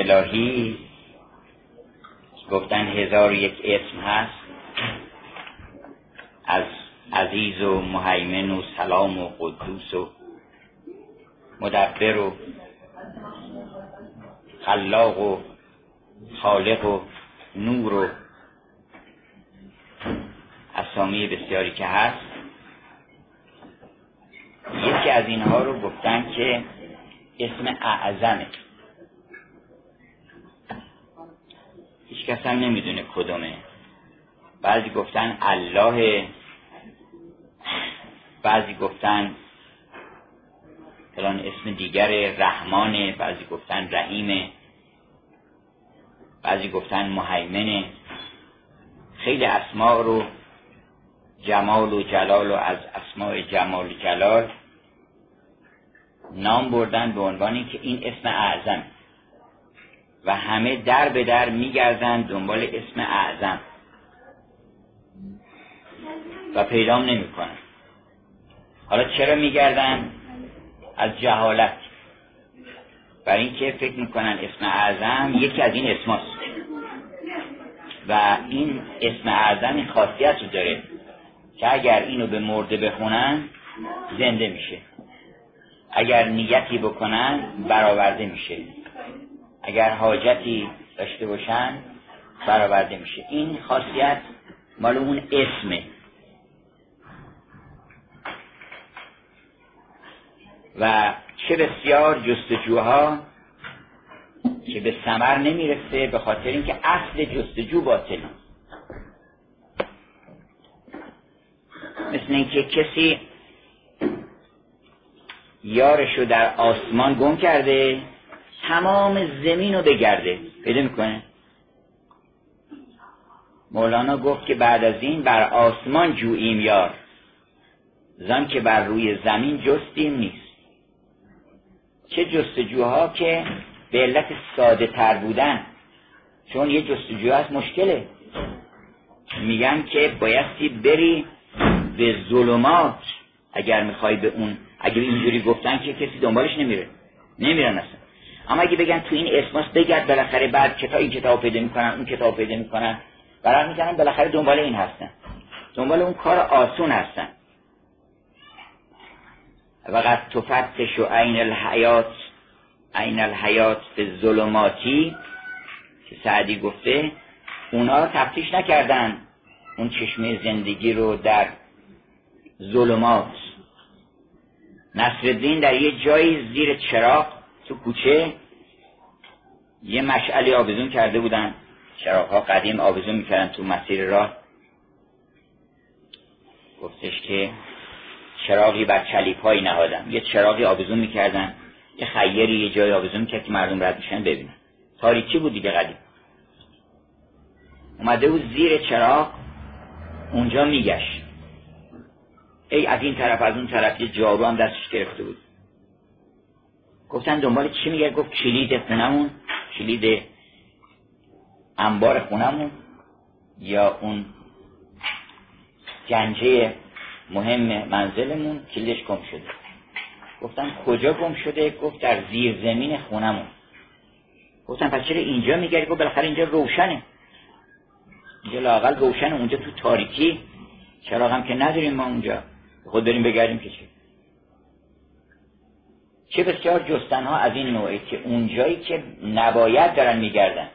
الهی. گفتن هزار یک اسم هست. از عزیز و مهیمن و سلام و قدوس و مدبر و خلاق و خالق و نور و اسامی بسیاری که هست. یکی از اینها رو گفتن که اسم اعظمه هیچ کس هم نمی‌دونه کدومه. بعضی گفتن الله. بعضی گفتن فلان اسم دیگر رحمانه بعضی گفتن رحیمه بعضی گفتن مهیمنه خیلی اسماء رو جمال و جلال و از اسماء جمال و جلال نام بردن به عنوان که این اسم اعظم. و همه در به در میگردن دنبال اسم اعظم. و پیدام نمی‌کنن حالا چرا میگردن از جهالت. برای اینکه فکر می‌کنن اسم اعظم یکی از این اسماست. و این اسم اعظم این خاصیت رو داره که اگر اینو به مرده بخونن زنده میشه. اگر نیتی بکنن برآورده میشه. اگر حاجتی داشته باشن برآورده میشه. این خاصیت مال اون اسمه. و چه بسیار جستجوها که به سمر نمی‌رسه به خاطر اینکه اصل جستجو باطل. مثل اینکه کسی یارشو در آسمان گم کرده تمام زمین رو بگرده. پیدا می‌کنه. مولانا گفت که بعد از این بر آسمان جوییم یار. زن که بر روی زمین جستیم نیست. چه جستجوها که به علت ساده تر بودن. چون یه جستجو هست مشکله. میگن که بایستی بری به ظلمات. اگر می‌خوای به اون اگر اینجوری گفتن که کسی دنبالش نمیره. نمیرن اصلا. اما اگه بگن تو این اسماس بگرد بالاخره بعد کتاب این کتاب پیدا می‌کنن اون کتاب پیدا می‌کنن. برای می‌کنن بالاخره دنبال این هستن. دنبال اون کار آسون هستن. وقت تفتش و عین الحیات عین الحیات به ظلماتی که سعدی گفته اونا تفتیش نکردن. اون چشمه زندگی رو در ظلمات. نصرالدین در یه جایی زیر چراغ تو کوچه یه مشعلی آویزون کرده بودن. چراغ ها قدیم آویزون می‌کردن تو مسیر راه. گفتش که چراغی بر چلیپ های نهادم. یه چراغی آویزون می‌کردن. یه خیری یه جای آویزون می‌کرد که مردم رد میشن ببینن. تاریکی بود دیگه قدیم؟ اومده بود زیر چراغ اونجا میگشت. ای از این طرف از اون طرف یه جارو هم دستش گرفته بود. گفتن دنبال چی میگه؟ گفت کلید خونمون کلید انبار خونمون یا اون گنجه مهم منزلمون کلیدش گم شده. گفتن کجا گم شده؟ گفت در زیر زمین خونمون. گفتن پس چرا اینجا میگردی گفت بالاخره اینجا روشنه. اینجا لاقل روشنه اونجا تو تاریکی. چراغ هم که نداریم ما اونجا. خود بریم بگردیم که چه. چه بسیار جستن ها از این نوعی که اونجایی که نباید دارن میگردن.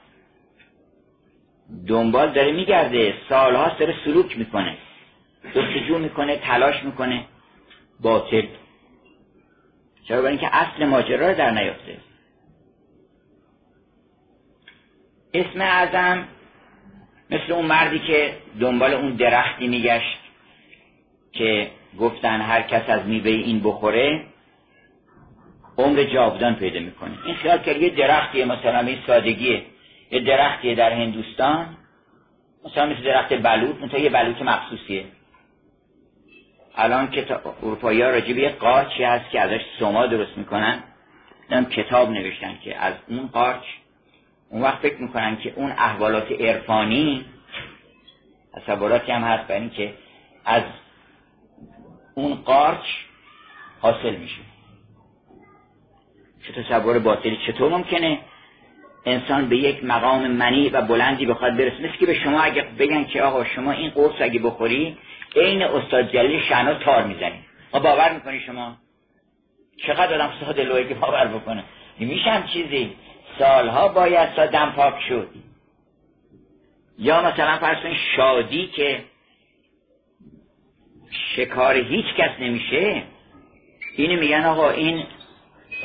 دنبال داره میگرده سالهاست داره سلوک می‌کنه. جستجو می‌کنه تلاش می‌کنه. باطل. چرا؟ برای اینکه اصل ماجرا رو در نیافته. اسم اعظم مثل اون مردی که دنبال اون درختی میگشت که گفتن هر کس از میوه این بخوره عمر جاودان پیدا می‌کنه. این خیال کرد یه درختیه مثلا این سادگیه. یه درختیه در هندوستان. مثلا مثل درخت بلوط مثلا یه بلوط مخصوصیه. الان که اروپایی ها راجب یه قارچی هست که ازش سوما درست می‌کنن. هم کتاب نوشتن که از اون قارچ اون وقت فکر می‌کنن که اون احوالات عرفانی تصوراتی هم هست برای اینکه از اون قارچ حاصل میشه. چه تصور باطلی چطور ممکنه انسان به یک مقام منی و بلندی بخواد برسه؟ مثل که به شما اگه بگن که آقا شما این قرص اگه بخوری عین استاد جلیل شنا تار می‌زنی. ما باور می‌کنی شما؟ چقدر آدم ساده لوی که باور بکنه. میشم چیزی؟ سالها باید تا دم پاک شد. یا مثلا فرض شادی که شکار هیچ کس نمیشه اینو میگن آقا این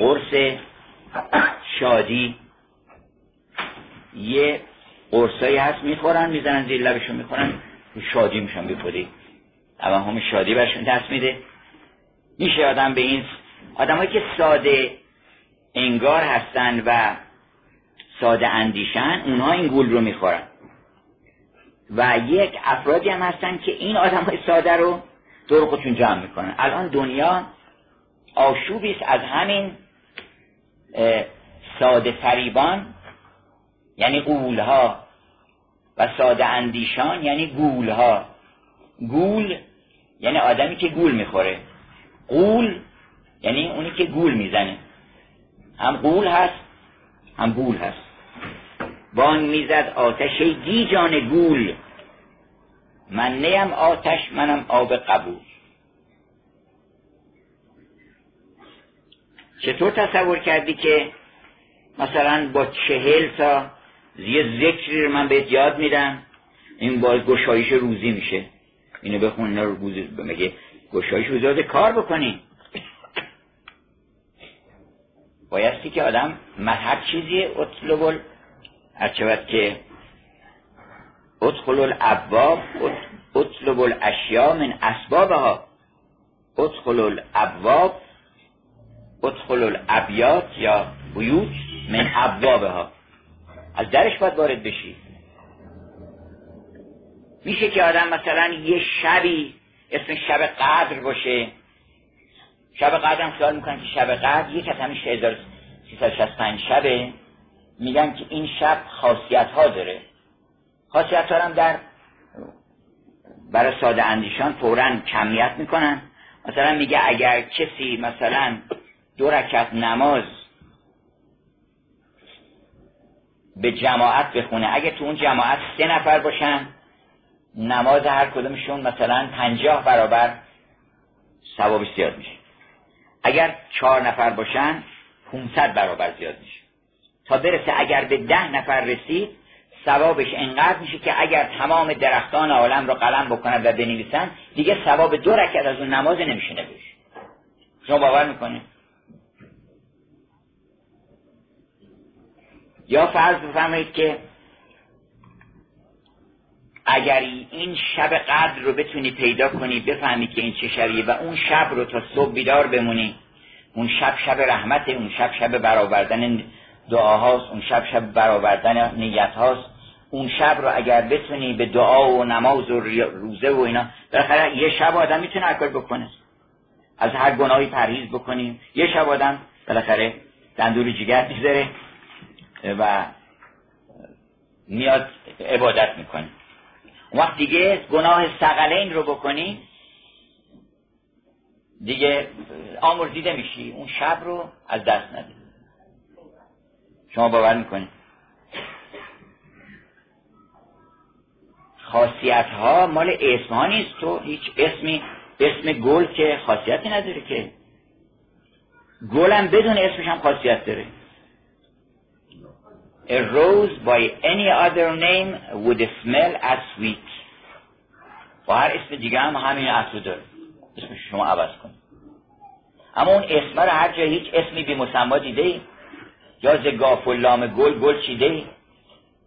قرص شادی. یه قرصایی هست می‌خورن می‌زنن زیر لبشون می‌خورن. شادی میشن بیخودی اما هم شادی برشون دست میده. میشه آدم به این آدمایی که ساده انگار هستن و ساده اندیشن اونها این گول رو می‌خورن. و یک افرادی هم هستن که این آدم های ساده رو دور خودشون جمع می‌کنن. الان دنیا آشوبی است از همین ساده فریبان یعنی قولها و ساده اندیشان یعنی گولها. گول یعنی آدمی که گول می‌خوره. قول یعنی اونی که گول می‌زنه. هم قول هست هم گول هست. بان می‌زد آتش گیجان گول. من نیم آتش منم آب قبول. چطور تصور کردی که مثلا با چهل تا یه ذکری رو من بهت یاد میدم؟ این باز گشایش روزی میشه. اینو بخون رو روزی بگه گشایش روزی کار بکنی؟ بایستی که آدم هر چیزی اطلب هرچه که ادخل الابواب اطلب الاشیا من اسبابها. ادخل الابواب ادخل الابیات یا بیوت من ابوابها. از درش باید وارد بشی. میشه که آدم مثلا یه شبی اسم شب قدر باشه. شب قدر هم خیال می‌کنن که شب قدر یک از همین 1365 شبه. میگن که این شب خاصیت ها داره. خاصیت ها هم در برای ساده اندیشان فورا کمیت می‌کنن. مثلا میگه اگر کسی مثلا دو رکت نماز به جماعت بخونه. اگه تو اون جماعت سه نفر باشن نماز هر کدومشون مثلا پنجاه برابر ثوابش زیاد میشه. اگر چهار نفر باشن 500 برابر زیاد میشه. تا برسه اگر به ده نفر رسید ثوابش انقدر میشه که اگر تمام درختان عالم رو قلم بکنن و بنویسن دیگه ثواب دو رکعت از اون نماز نمیشه نوشت. شما باور می‌کنه یا فرض بفرمایید که اگر این شب قدر رو بتونی پیدا کنی بفهمی که این چه شبیه و اون شب رو تا صبح بیدار بمونی. اون شب شب رحمت اون شب شب برآوردن دعاهاست اون شب شب برآوردن نیت هاست اون شب رو اگر بتونی به دعا و نماز و روزه و اینا بالاخره یه شب آدم می‌تونه هر بکنه. از هر گناهی پرهیز بکنیم یه شب آدم بالاخره دندور جگر می‌ذاره. و میاد عبادت می‌کنه اون وقت دیگه گناه سقلین رو بکنی دیگه آمرزیده میشی اون شب رو از دست ندی شما باور می‌کنی؟ خاصیت ها مال اسم ها نیست. تو هیچ اسمی اسم گل که خاصیتی نداره که. گلم بدون اسمش هم خاصیت داره. A rose by any other name would smell as sweet. با هر اسم دیگه هم همین اصل داره. اسمش شما عوض کن اما اون اسم رو هر جای هیچ اسمی بی مسما دیده یا ز گافلام گل گل چیده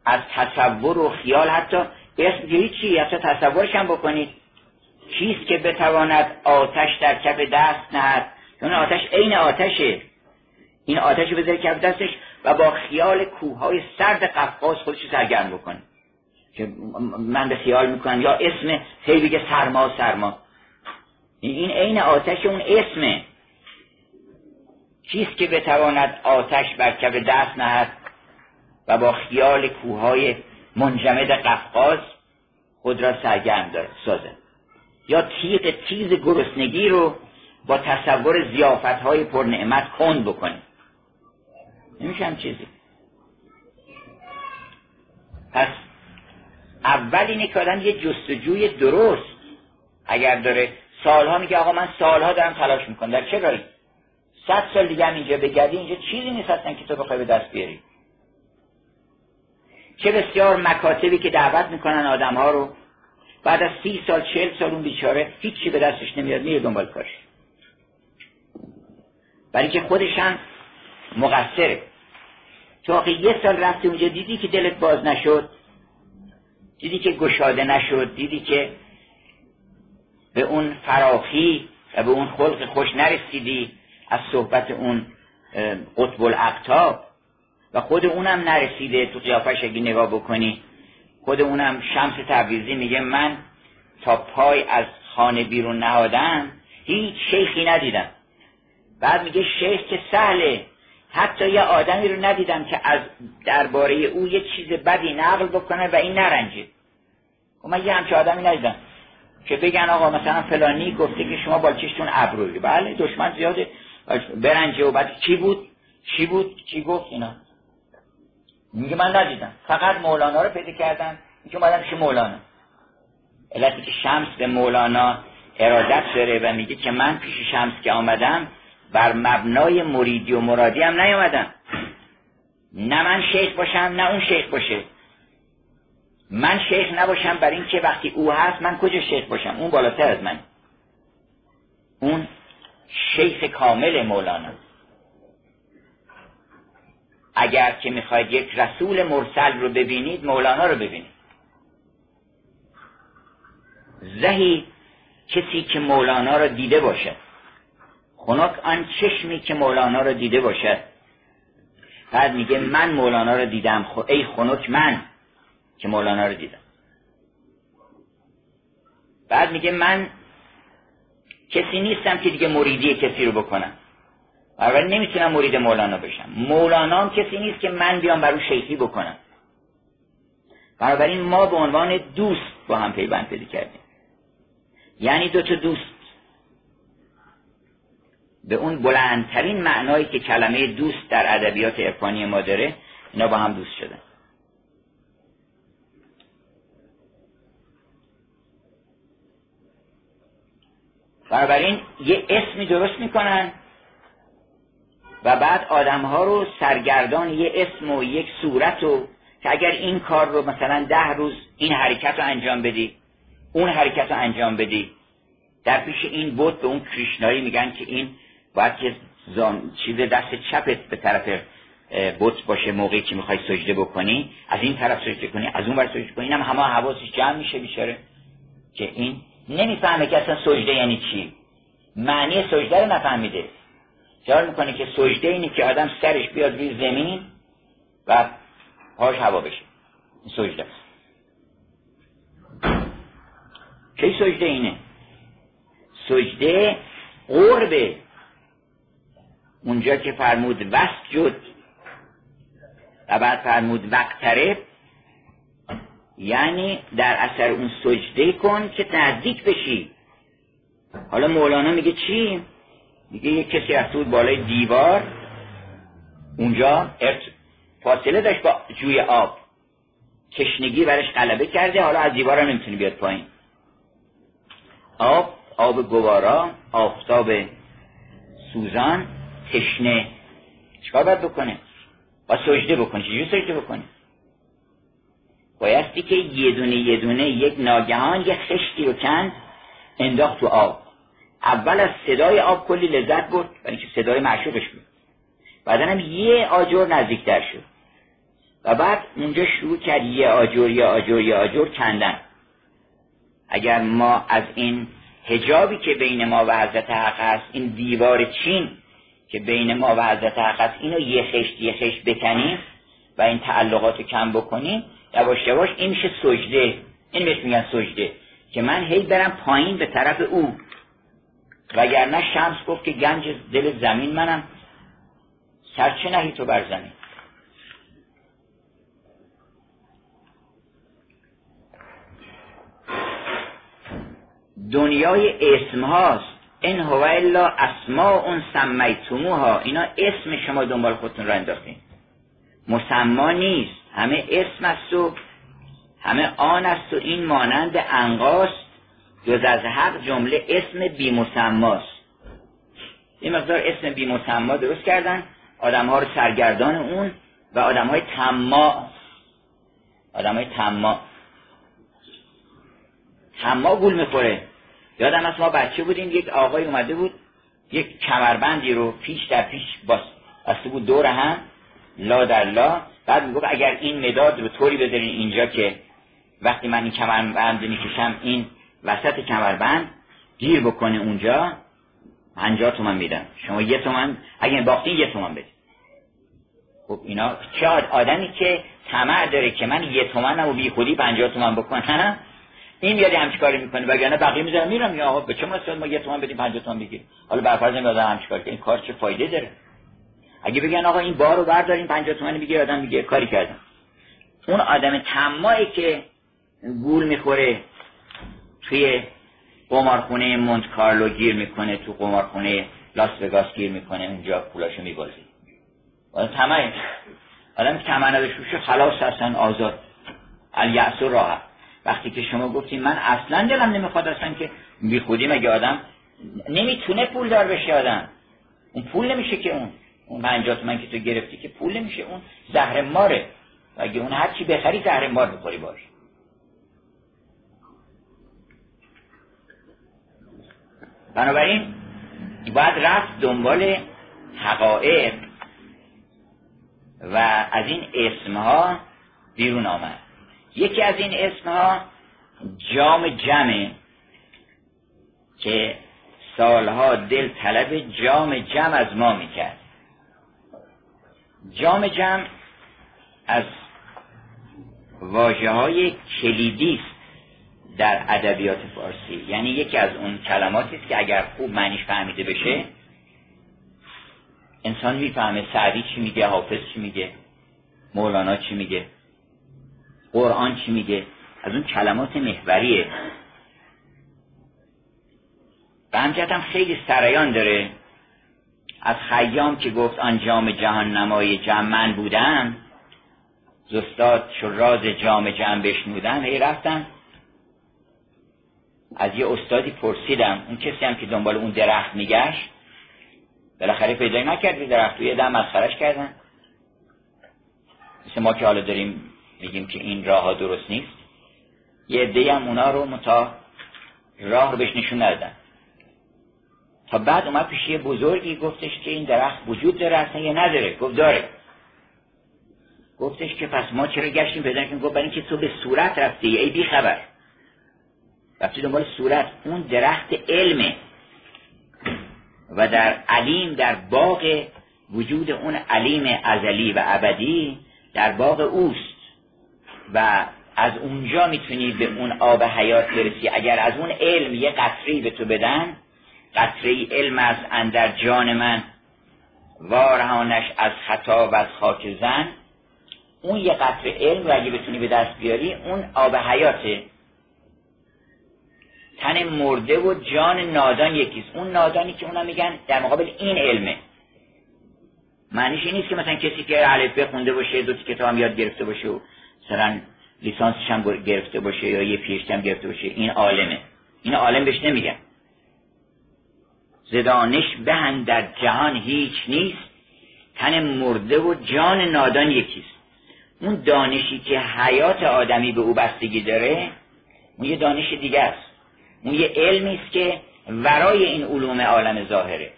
از تصور و خیال حتی اسم که هیچی. حتی تصورش هم بکنید. چیست که بتواند آتش در کف دست نهد؟ اون آتش عین آتشه. این آتش رو بذاره کف دستش. و با خیال کوههای سرد قفقاز خودش سرگرم بکنه. که من به خیال می‌کنم. یا اسم هی بگه سرما سرما. این عین آتش اون اسمه. چیست که بتواند آتش بر کف دست نهد و با خیال کوههای منجمد قفقاز خود را سرگرم سازد. یا تیغ تیز گرسنگی رو با تصور پر نعمت کند بکنه. نمیشه چیزی. پس اول اینه که آدم یه جستجوی درست اگر داره. سالها میگه آقا من سالها دارم تلاش می‌کنم. در چه راهی صد سال دیگه هم اینجا بگردی اینجا چیزی نیست اصلا که تو بخوای به دست بیاری. چه بسیار مکاتبی که دعوت می‌کنن آدم ها رو. بعد از سی سال چهل سال اون بیچاره هیچی به دستش نمیاد میره دنبال کارش. برای که خودش هم مقصره. تو آقا یه سال رفتی اونجا دیدی که دلت باز نشد؟ دیدی که گشاده نشد؟ دیدی که به اون فراخی و به اون خلق خوش نرسیدی؟ از صحبت اون قطب الاقتاب و خود اونم نرسیده تو قیافش اگه نگاه بکنی. خود اونم شمس تبریزی میگه من تا پای از خانه بیرون نهادم هیچ شیخی ندیدم. بعد میگه شیخ که سهله. حتی یه آدمی رو ندیدم که از درباره او یه چیز بدی نقل بکنه و این نرنجه. خب من یه همچه آدمی ندیدم که بگن آقا مثلا فلانی گفته که شما بالچشتون ابروی. بله دشمن زیاده. برنجه و بعد چی بود؟ چی بود؟ چی گفت اینا؟ میگه من ندیدم. فقط مولانا رو پیدا کردم اینکه اومدم پیش مولانا. علتی که شمس به مولانا ارادت داره و میگه که من پیش شمس که آمدم بر مبنای مریدی و مرادی هم نیامدم نه من شیخ باشم نه اون شیخ باشه. من شیخ نباشم بر اینکه وقتی او هست من کجا شیخ باشم؟ اون بالاتر از من. اون شیخ کامل مولانا. اگر که می‌خواید یک رسول مرسل رو ببینید مولانا رو ببینید. زهی کسی که مولانا رو دیده باشد خنک آن چشمی که مولانا رو دیده باشد. بعد میگه من مولانا رو دیدم خو ای خنک من که مولانا رو دیدم. بعد میگه من کسی نیستم که دیگه مریدی کسی رو بکنم. اول نمی‌تونم مرید مولانا بشم. مولانا هم کسی نیست که من بیام بر شیخی بکنم. بنابراین ما به عنوان دوست با هم پیوند پیدا کردیم. یعنی دو تا دوست. به اون بلندترین معنایی که کلمه دوست در ادبیات عرفانی ما داره اینا با هم دوست شدن. بنابراین یه اسمی درست می‌کنن و بعد آدم ها رو سرگردان یه اسم و یک صورت و که اگر این کار رو مثلا ده روز این حرکت رو انجام بدی اون حرکت رو انجام بدی در پیش این بود به اون کریشنایی میگن که این باید که زان چیز دست چپت به طرف بت باشه موقعی که می‌خوای سجده بکنی از این طرف سجده کنی از اون بر سجده کنی اینم همه حواسش جمع میشه بیچاره. که این نمی‌فهمه که اصلا سجده یعنی چی. معنی سجده رو نفهمیده. خیال می‌کنه که سجده اینه که آدم سرش بیاد روی زمین و پاش هوا بشه. این سجده. است کی سجده اینه؟ سجده قربه اونجا که فرمود وست جد و بعد فرمود وقترب یعنی در اثر اون سجده کن که نزدیک بشی. حالا مولانا میگه چی؟ میگه یک کسی بود بالای دیوار اونجا فاصله داشت با جوی آب. تشنگی برش غلبه کرده حالا از دیوار هم نمی‌تونه بیاد پایین. آب آب گوارا آفتاب سوزان تشنه. چیکار باید بکنه؟ با سجده بکنه. چجور سجده بکنه؟ بایستی که یه دونه یه دونه یک ناگهان یک خشتی رو کند انداخت تو آب. اول از صدای آب کلی لذت برد برای اینکه صدای معشوقش بود. بعدا هم یه آجر نزدیکتر شد. و بعد اونجا شروع کرد یه آجر یه آجر یه آجر کندن. اگر ما از این هجابی که بین ما و حضرت حق هست این دیوار چین که بین ما و حضرت حق هست اینو یه خشت یه خشت بکنیم و این تعلقات رو کم بکنیم یواش یواش این میشه سجده. این بهش میگن سجده. که من هی برم پایین به طرف او. وگرنه شمس گفت که گنج دل زمین منم. سرچه نهی تو بر زمین؟ دنیای اسم هاست. این هو الا اسماء اون سمیتموها. اینا اسم شما دنبال خودتون را انداختین. مسما نیست. همه اسم است و همه آن است و این مانند انقاست. جز از حق جمله اسم بی مسماست این مقدار اسم بی مسما درست کردن. آدم ها رو سرگردان اون و آدم های تما. آدم های تما. تما گول می‌خوره. یادم از ما بچه بودیم یک آقای اومده بود یک کمربندی رو پیش در پیش بسته بود دور هم لا در لا. بعد می‌گفت اگر این مداد رو طوری بذارین اینجا که وقتی من این کمربند می‌کشم این وسط کمربند گیر بکنه اونجا پنجاه تومن میدم. شما یه تومن اگه باختین یه تومن بدید خب اینا چه آدمی که طمع داره که من یه تومن و بی خودی پنجاه تومن بکنم؟ این میاد همچی کاری می‌کنه؟ وگرنه بقیه می‌ذارم میرم یا آقا به چه مناسبت ما یه تومن بدیم پنجاه تومن بگیریم؟ حالا برفرض این آدم همچی کاری این کار چه فایده داره؟ اگه بگن آقا این بار رو برداریم پنجاه تومن میگه آدم میگه کاری کردم. اون آدم طماعی که گول می‌خوره توی قمارخونه مونت کارلو گیر می‌کنه تو قمارخونه لاس وگاس گیر می‌کنه اونجا پولاشو میبازی آدم طمعه آدم که نداشته خلاص هستن آزاد. الیأس و راحت. وقتی که شما گفتیم من اصلا دلم نمی‌خواد اصلا که بی خودی مگه آدم نمی‌تونه پول دار بشه آدم. اون پول نمیشه که اون. اون پنجاه من که تو گرفتی که پول نمیشه. اون زهر ماره. و اگه اون هر چی بخری زهر مار بخوری باش. بنابراین باید رفت دنبال حقایق و از این اسمها بیرون آمد. یکی از این اسمها جام جمعه که سالها دل طلب جام جمع از ما می‌کرد. جام جمع از واجه های کلیدی است در ادبیات فارسی. یعنی یکی از اون کلماتی است که اگر خوب معنیش فهمیده بشه انسان می‌فهمه سعدی چی میگه حافظ چی میگه مولانا چی میگه. قرآن چی میگه؟ از اون کلمات محوریه. و همجد خیلی سرایان داره. از خیام که گفت آن جام جهان نمای جمع من بودم زستاد چو راز جام جمع بشنودم هی رفتم. از یه استادی پرسیدم اون کسی هم که دنبال اون درخت میگشت بالاخره پیدا نکردی درخت توی دم مسخرش کردن. مثل ما که حالا داریم میگیم که این راه ها درست نیست. یه عده هم اونا رو متا راه رو بهش نشون ندادن. تا بعد اومد پیش یه بزرگی گفتش که این درخت وجود داره اصلا یه نداره. گفت داره. گفتش که پس ما چرا گشتیم؟ پیدا کنیم گفت برای اینکه تو به صورت رفتی ای بی خبر. رفتی دنبال صورت. اون درخت علمه. و در علیم در باغ وجود اون علیم ازلی و ابدی در باغ اوست. و از اونجا می‌تونی به اون آب حیات برسی. اگر از اون علم یه قطری به تو بدن قطره علم از اندر جان من. وارهانش از خطا و از خاک زن. اون یه قطره علم و اگه بتونی به دست بیاری اون آب حیاته. تن مرده و جان نادان یکیست. اون نادانی که اونا میگن در مقابل این علمه. معنیش این نیست که مثلا کسی که علف بخونده باشه دو کتاب یاد گرفته باشه و مثلا لیسانسش هم گرفته باشه یا یه پیشت هم گرفته باشه این عالمه. این عالم بهش نمیگن زدانش بهن در جهان هیچ نیست تن مرده و جان نادان یکیست. اون دانشی که حیات آدمی به او بستگی داره اون یه دانش دیگه است. اون یه علمی است که ورای این علوم عالم ظاهره.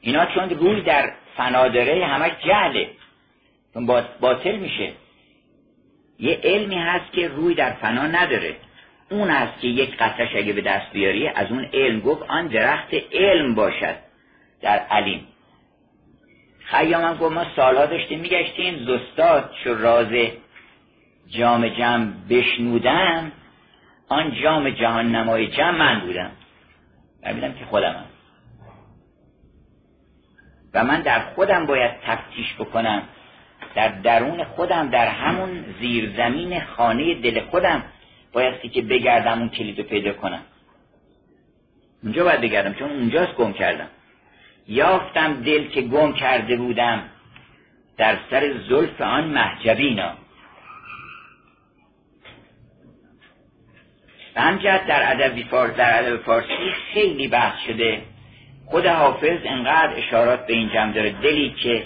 اینا چون روی در فنا داره همش جهله. چون باطل میشه. یه علمی هست که روی در فنا نداره. اون است که یک قطعش اگه به دست بیاری از اون علم گفت آن درخت علم باشد در علیم. خیام هم گفت ما سالها داشتیم میگشتیم زستاد چو راز جام جم بشنودم آن جام جهان نمای جمع من بودم. و که خودمم و من در خودم باید تفتیش بکنم. در درون خودم در همون زیرزمین خانه دل خودم بایستی که بگردم اون کلید پیدا کنم. اونجا باید بگردم چون اونجاست گم کردم. یافتم دل که گم کرده بودم در سر زلف آن محجبینا به همجهت در ادب فارس در فارسی خیلی بحث شده. خود حافظ انقدر اشارات به این جمع داره. دلی که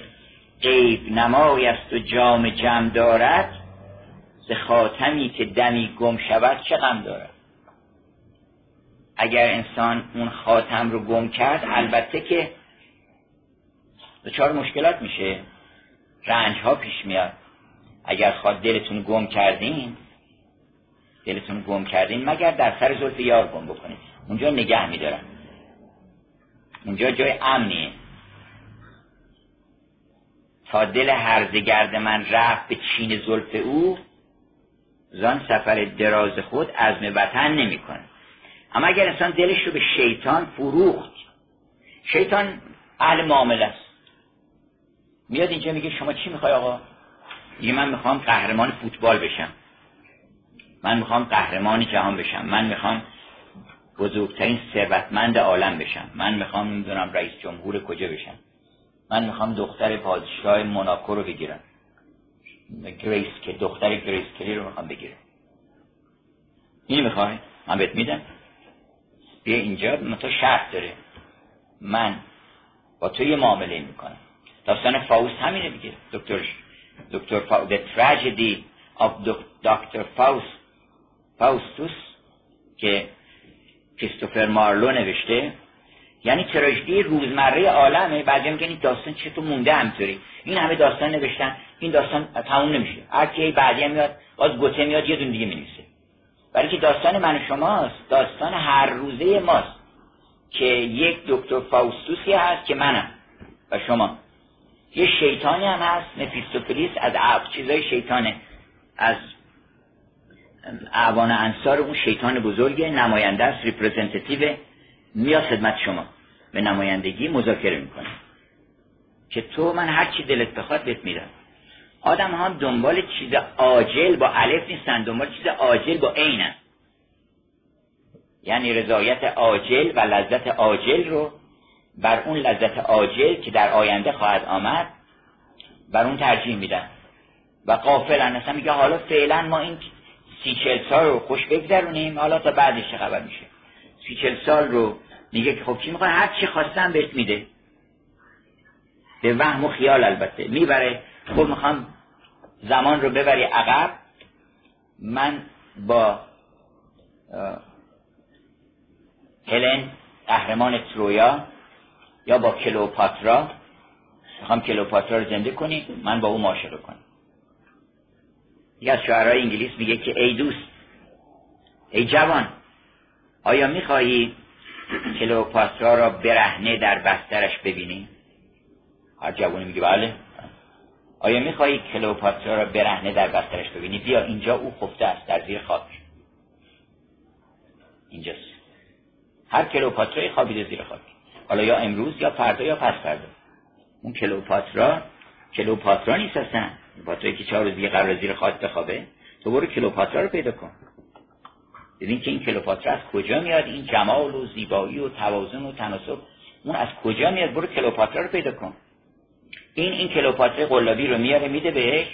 عیب نمای است و جام جمع دارد ز خاتمی که دمی گم شود چه غم دارد؟ اگر انسان اون خاتم رو گم کرد البته که دچار مشکلات میشه. رنج ها پیش میاد. اگر خواد دلتون گم کردین دلتون گم کردین مگر در سر زلف یار گم بکنید؟ اونجا نگه میدارن. اونجا جای امنیه. تا دل هرزگرد من رفت به چین زلف او زان سفر دراز خود عزم وطن نمی‌کنه اما اگر انسان دلش رو به شیطان فروخت شیطان اهل معامله است. میاد اینجا میگه شما چی می‌خوای آقا؟ میگه من می‌خوام قهرمان فوتبال بشم. من می‌خوام قهرمان جهان بشم. من می‌خوام بزرگترین ثروتمند عالم بشم. من می‌خوام نمی‌دونم رئیس جمهور کجا بشم. من می‌خوام دختر پادشاه موناکو رو بگیرم. گریس که دختر گریس کلی رو می‌خوام بگیرم. اینو می‌خوای؟ من بهت میدم. بیا اینجا تو شرط داره. من با تو یه معامله می‌کنم. داستان فاوست همینه دیگه. دکتر دکتر فا... The Tragedy of Dr. Faust فاوستوس که کریستوفر مارلو نوشته. یعنی تراژدی روزمره عالمه بعد میگن این داستان چطور مونده همطوری این همه داستان نوشتن این داستان تموم نمیشه. هر کی بعدی میاد باز گوته میاد یه دون دیگه می‌نویسه. ولی که داستان من شماست داستان هر روزه ماست که یک دکتر فاوستوسی هست که منم و شما. یه شیطانی هم هست مفیستوفلیس از عب چیزای شیطانه. از اعوان انصار اون شیطان بزرگ نماینده است میاد خدمت شما. به نمایندگی مذاکره می‌کنه. که تو من هر چی دلت بخواد بهت میدم. آدم ها دنبال چیز عاجل با الف نیستن دنبال چیز عاجل با عینن یعنی رضایت عاجل و لذت عاجل رو بر اون لذت عاجل که در آینده خواهد آمد بر اون ترجیح میدن. و قافلن اصلا میگه حالا فعلا ما این سی چل سال رو خوش بگذرونیم حالا تا بعدش چه خبر میشه؟ سی چل سال رو میگه که خب چی می‌خوای؟ هر چی خواستم بهت میده. به وهم و خیال البته. می‌بره. خب می‌خوام زمان رو ببری عقب. من با هلن قهرمان ترویا یا با کلوپاترا می‌خوام کلوپاترا رو زنده کنی من با او معاشقه کنم. یکی از شعرهای انگلیس میگه که ای دوست ای جوان آیا می‌خواهی کلوپاترا را برهنه در بسترش ببینی هر جوانی میگه بله. آیا می‌خواهی کلوپاترا را برهنه در بسترش ببینی؟ بیا اینجا او خفته است در زیر خاک اینجاست. هر کلوپاترای خوابیده زیر خاک حالا یا امروز یا فردا یا پس فردا. اون کلوپاترا کلوپاترا نیست اصلا کلوپاترایی که چهار روز دیگه قرار زیر خاک بخوابه. تو برو کلوپاترا رو پیدا کن. ببین که این کلوپاترا از کجا میاد؟ این جمال و زیبایی و توازن و تناسب. اون از کجا میاد؟ برو کلوپاترا رو پیدا کن. این این کلوپاترا قلابی رو میاره میده بهش.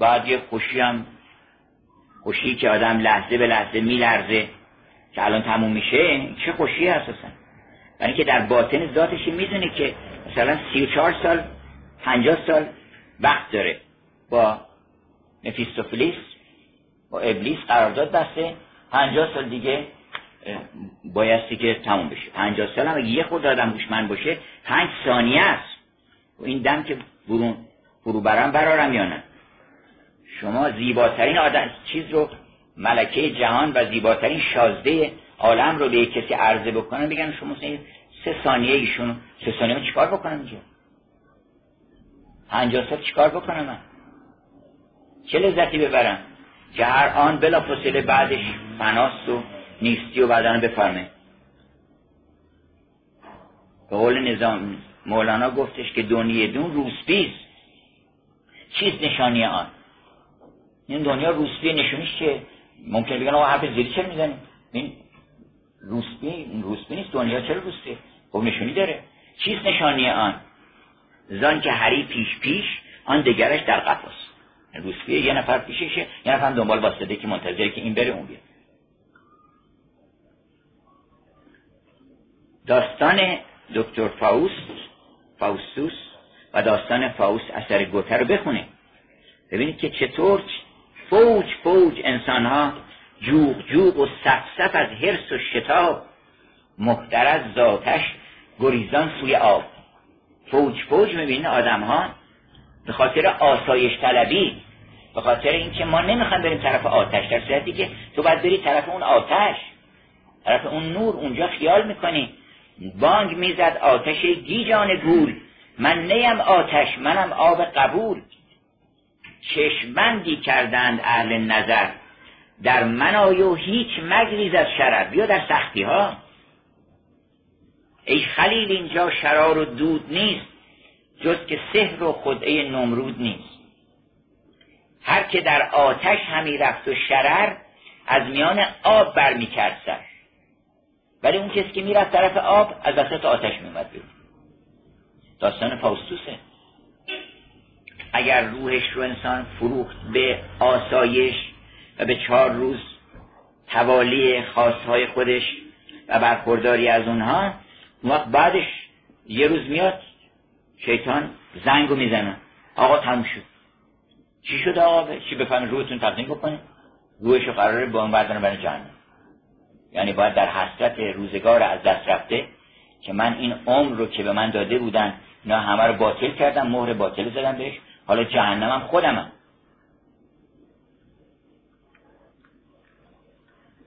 بعد یه خوشی هم خوشی که آدم لحظه به لحظه میلرزه که الان تموم میشه. چه خوشی اصلا برای که در باطن ذاتش می‌دونه که مثلا سی و چهار سال پنجاه سال وقت داره با مفیستوفلیس با ابلیس قرارداد بسته. پنجاه سال دیگه بایستی که تموم بشه. پنجاه سال هم یه خود آدم هوشمند باشه پنج ثانیه است. و این دم که برون فرو برم برارم یا نه؟ شما زیباترین آدم چیز رو ملکه جهان و زیباترین شازده عالم رو به کسی عرضه بکنن بگن شما سه ثانیه ایشون سه ثانیه چیکار بکنم اینجا؟ پنجاه سال چیکار بکنم من؟ چه لذتی ببرم؟ که هر آن بلا فاصله بعدش فناست و نیستی و بعدن بفرمه به قول نظام مولانا گفتش که دنیا دون روسپیز چیست نشانی آن؟ این دنیا روسپی نشونیش که ممکن بگن آقا حرف زیری چه می‌زنیم؟ این روسپی روسپی نیست دنیا چرا روسپی؟ خب نشونی داره. چیست نشانی آن؟ زان که هری پیش پیش آن دگرش در قفاس روسپی یه نفر پیششه یه نفر دنبال واسطه که منتظره که این بره اون بیاد. داستان دکتر فاوست فاوستوس و داستان فاوست اثر گوته رو بخونه. ببینید که چطور فوج فوج انسان ها جوغ جوغ و صف از حرس و شتاب محترز ذاتش گریزان سوی آب. فوج فوج می‌بینه آدم ها به خاطر آسایش طلبی به خاطر اینکه ما نمی‌خوام بریم طرف آتش در صورتی که تو باید بری طرف اون آتش طرف اون نور اونجا خیال می‌کنی. بانگ می‌زد آتش گیجان گول. من نیم آتش منم آب قبول. چشمندی کردند اهل نظر. در من آیو هیچ مگریز از شرر. بیا در سختی ها ای خلیل اینجا شرار و دود نیست. جز که سحر و خدعه نمرود نیست. هر که در آتش همی رفت و شرر از میان آب برمیکرد سر. ولی اون کسی که می‌رفت طرف آب از وسط آتش میومد بیرون. داستان فاستوسه اگر روحش رو انسان فروخت به آسایش و به چهار روز توالی خواستهای خودش و برخورداری از اونها وقت بعدش یه روز میاد شیطان زنگ رو می‌زنه. آقا تموم شد. چی شد آقا؟ چی بفهمه روحتون تقدیم بکنه روحش رو قراره با اون بردن برای جهنم. یعنی باید در حسرت روزگار از دست رفته که من این عمر رو که به من داده بودن نه همه رو باطل کردم مهر باطل زدم بهش. حالا جهنمم خودمم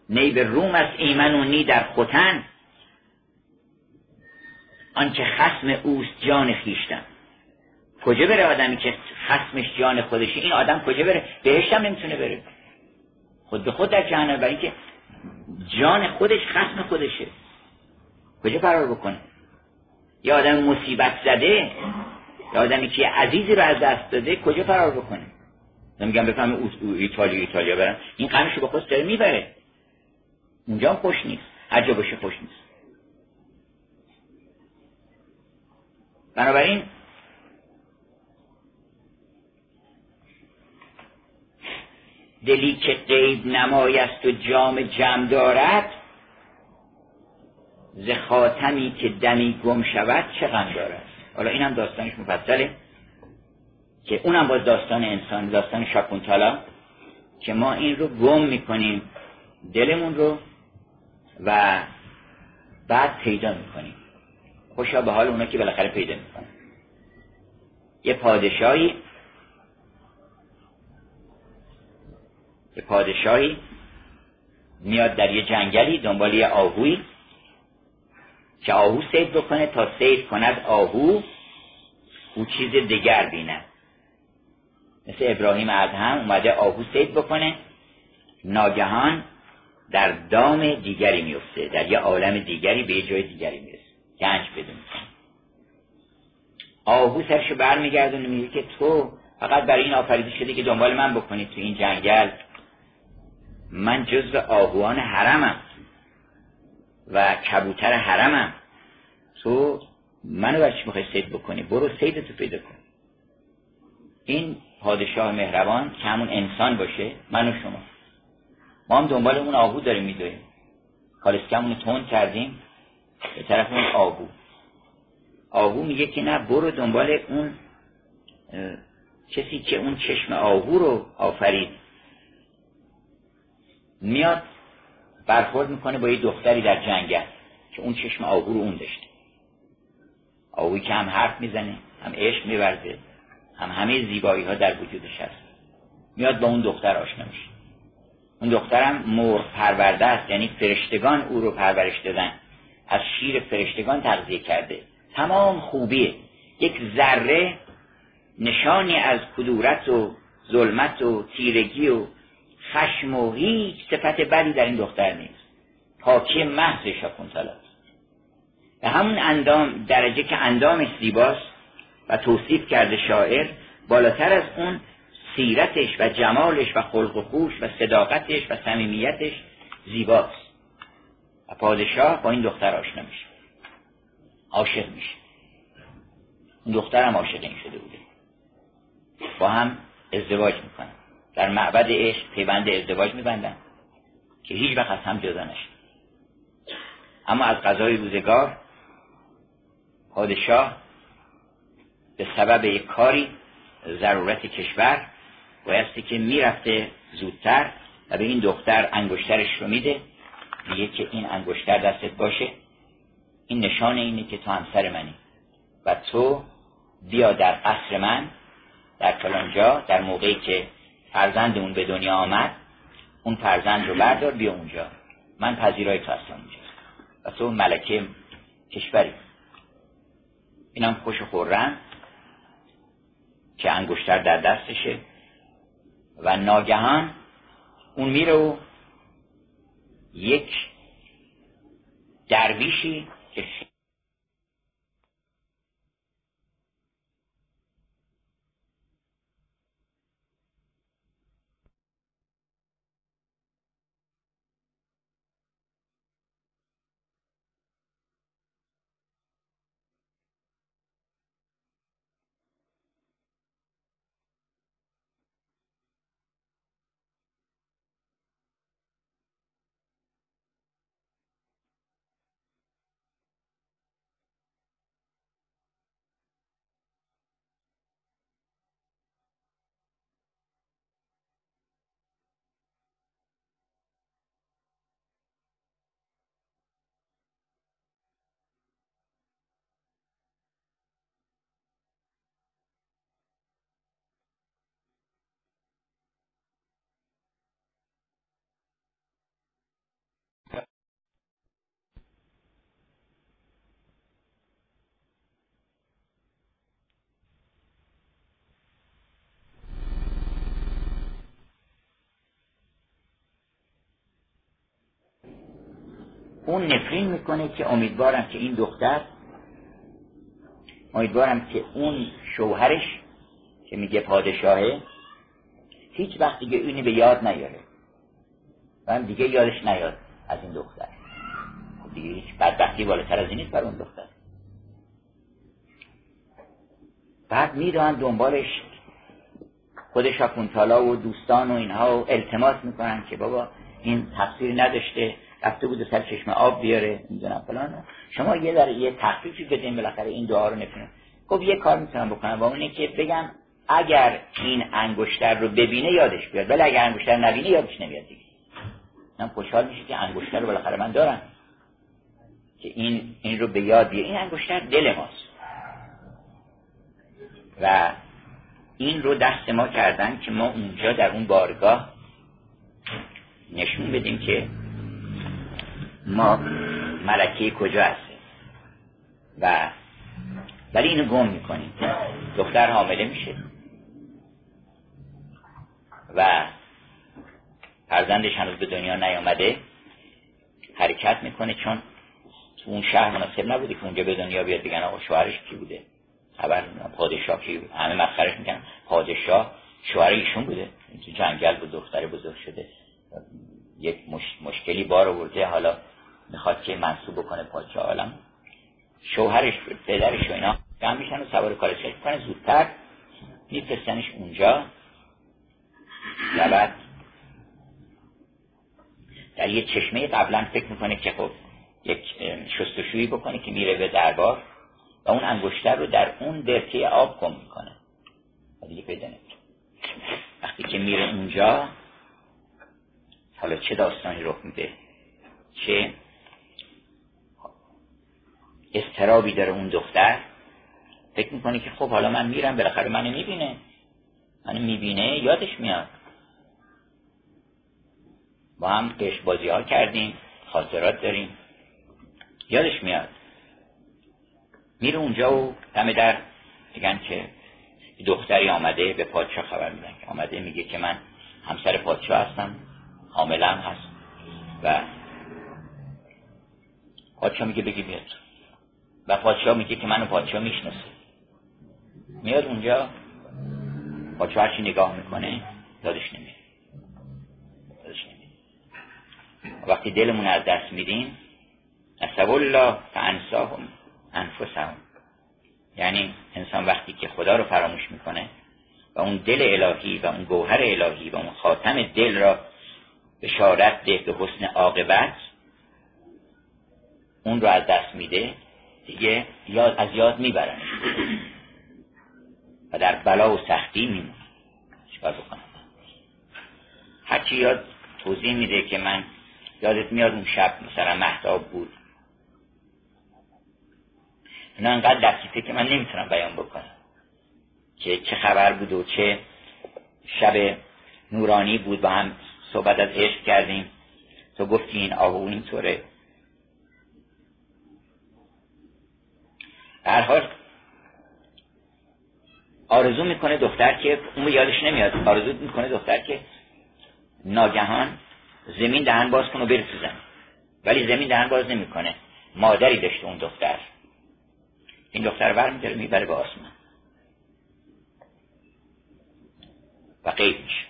نی به روم از ایمن و نی در خوتن آنکه خسم اوست جان خیشتن. کجا بره آدمی که خسمش جان خودشه؟ این آدم کجا بره؟ بهشت هم نمی‌تونه بره. خود به خود در جهنم برای که جان خودش خسم خودشه. کجا فرار بکنه؟ یه آدم مصیبت زده یه آدمی که عزیزی رو از دست داده کجا فرار بکنه؟ نمیگم بفهمه ایتالیا ایتالیا برن. این قنشو به خود داره می‌بره. اونجا خوش نیست. هر جا باشه خوش نیست. بنابراین دلی که قیب نمایست و جام جمع دارد ز خاتمی که دمی گم شود چه غم دارد؟ حالا اینم داستانش مفصله که اونم باز داستان انسان داستان شاکونتالا که ما این رو گم می‌کنیم دلمون رو و بعد پیدا می‌کنیم. خوشا به حال اونا که بالاخره پیدا می‌کنن. یه پادشاهی یه پادشاهی میاد در یه جنگلی دنبال یه آهوی که آهو سید بکنه تا سید کند آهو او چیز دیگر بینه. مثل ابراهیم ادهم اومده آهو سید بکنه ناگهان در دام دیگری میفته در یه عالم دیگری به یه جای دیگری می‌رسه. گنج بدون آهو سرشو برمیگردونه میگه که تو فقط برای این آفریده شده که دنبال من بکنی تو این جنگل. من جزو آهوان حرمم و کبوتر حرمم. تو منو برچی می‌خوای سید بکنی؟ برو سید تو پیدا کن. این پادشاه مهربان که همون انسان باشه من و شما. ما هم دنبال اون آهو داریم میدویم کالسکمونو تون کردیم. به طرف اون آهو آهو میگه که نه برو دنبال اون کسی که اون چشم آهو رو آفرید. میاد برخورد می‌کنه با یه دختری در جنگل که اون چشم آهو رو اون داشته. آهوی که هم حرف می‌زنه هم عشق میورزه هم همه زیبایی ها در وجودش هست. میاد با اون دختر آشنا میشه. اون دخترم مرغ پرورده است یعنی فرشتگان او رو پرورش دادن. از شیر فرشتگان تغذیه کرده. تمام خوبیه یک ذره نشانی از کدورت و ظلمت و تیرگی و خشم و هیچ صفت بدی در این دختر نیست. پاکی محض شاکونتالاست به همون اندام درجه که اندامش زیباست و توصیف کرده شاعر بالاتر از اون سیرتش و جمالش و خلق و خوش و صداقتش و صمیمیتش زیباست. و پادشاه با این دختر آشنا میشه. عاشق میشه. این دختر هم عاشق این شده بوده. با هم ازدواج می‌کنن. در معبد عشق پیوند ازدواج میبندن. که هیچ وقت هم جدا نشد اما از غذای روزگار پادشاه به سبب یک کاری ضرورت کشور بایستی که می‌رفته زودتر و به این دختر انگشترش رو میده میگه که این انگشتر دستت باشه این نشان اینه که تو همسر منی. و تو بیا در قصر من در فلانجا در موقعی که فرزندمون به دنیا آمد اون فرزند رو بردار بیا اونجا. من پذیرای تو هستم اونجا. و تو ملکه کشوری. اینم خوش خورن که انگشتر در دستشه. و ناگهان اون میره و یک درویشی که اون نفرین می‌کنه که امیدوارم که این دختر امیدوارم که اون شوهرش که میگه پادشاهه هیچ وقت دیگه اونی به یاد نیاره. و دیگه یادش نیاد از این دختر. خب دیگه هیچ بدبختی بالاتر از این نیست بر اون دختر. بعد می‌دونن دنبالش خود شاپونتالا و دوستان و اینها و التماس می‌کنن که بابا این تقصیر نداشته. رفته بود سر چشم آب بیاره می‌دونم فلان. شما یه در یه تخفیفی بدین بالاخره این دعا رو نکنه خب یه کار می‌تونم بکنم با اونه که بگم اگر این انگشتر رو ببینه یادش بیاد ولی اگر انگشتر نبینه یادش نمیاد دیگه. من خوشحال میشه که انگشتر رو بالاخره من دارم. که این این رو به یاد بیاره این انگشتر دل ماست. و این رو دست ما کردن که ما اونجا در اون بارگاه نشون بدیم که ما ملکه کجا هستیم؟ و ولی اینو گم می‌کنیم. دختر حامله میشه. و فرزندش هنوز به دنیا نیامده. حرکت می‌کنه چون تو اون شهر مناسب نبوده که اونجا به دنیا بیاد بگن آقا شوهرش کی بوده؟ خبر پادشاه کی همه مسخرش می‌کنن. پادشاه شوهر ایشون بوده. تو جنگل بود دختر بزرگ شده. یک مشکلی بار آورده. حالا می‌خواد که منصوب بکنه پادشاه عالم. شوهرش پدرش و اینا جمع میشن و سوار کارش کنه زودتر میفرستنش اونجا. و بعد در یه چشمه قبلا فکر می‌کنه که خب یک شستشویی بکنه که میره به دربار و اون انگشتر رو در اون درکه آب کم می‌کنه. و دیگه پیدا وقتی که میره اونجا حالا چه داستانی رخ میده؟ چه استرابی داره اون دختر فکر می‌کنه که خب حالا من میرم بالاخره منو می‌بینه. منو می‌بینه یادش میاد. با هم قش بازی ها کردیم خاطرات داریم. یادش میاد. میره اونجا و دم در میگن که دختری آمده به پادشاه خبر میدن. که آمده میگه که من همسر پادشاه هستم حاملم هست. و پادشاه میگه بگی بیاد. و پادشاه میگه که منو پادشاه می‌شناسه. میاد اونجا پادشاه هرچی نگاه می‌کنه دادش نمیاد وقتی دلمون از دست میدیم نسب الله فانساهم انفسهم. یعنی انسان وقتی که خدا رو فراموش می‌کنه و اون دل الهی و اون گوهر الهی و اون خاتم دل را بشارت ده به حسن عاقبت اون رو از دست میده. دیگه یاد از یاد می‌برن. و در بلا و سختی میمونه. چیکار بکنم؟ هرچی یاد توضیح میده که من یادت میاد اون شب مثلا محتاب بود. اینا انقدر دقیقه که من نمی‌تونم بیان بکنم. که چه خبر بود و چه شب نورانی بود. با هم صحبت از عشق کردیم. تو گفتی این آهو اینطوره. هر حال آرزو می‌کنه دختر که اون یادش نمیاد آرزو می‌کنه دختر که ناگهان زمین دهن باز کنه و بره تو زمین ولی زمین دهن باز نمی‌کنه. مادری داشته اون دختر. این دختر بر میداره می‌بره به آسمان. و قید میشه.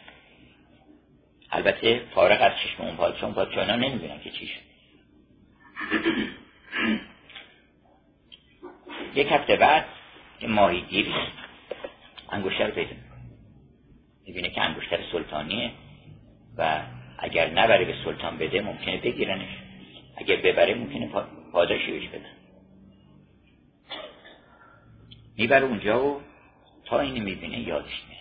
البته فارغ از چشم اون پادشاه اون پادشاه اینا نمی‌بینن که چی یک هفته بعد که ماهی گیری انگشتر پیدا می‌بینه که انگشتر سلطانیه و اگر نبره به سلطان بده ممکنه بگیرنش. اگر ببره ممکنه پاداشی بهش بدن می‌بره اونجا و تا اینو می‌بینه یادش میاد.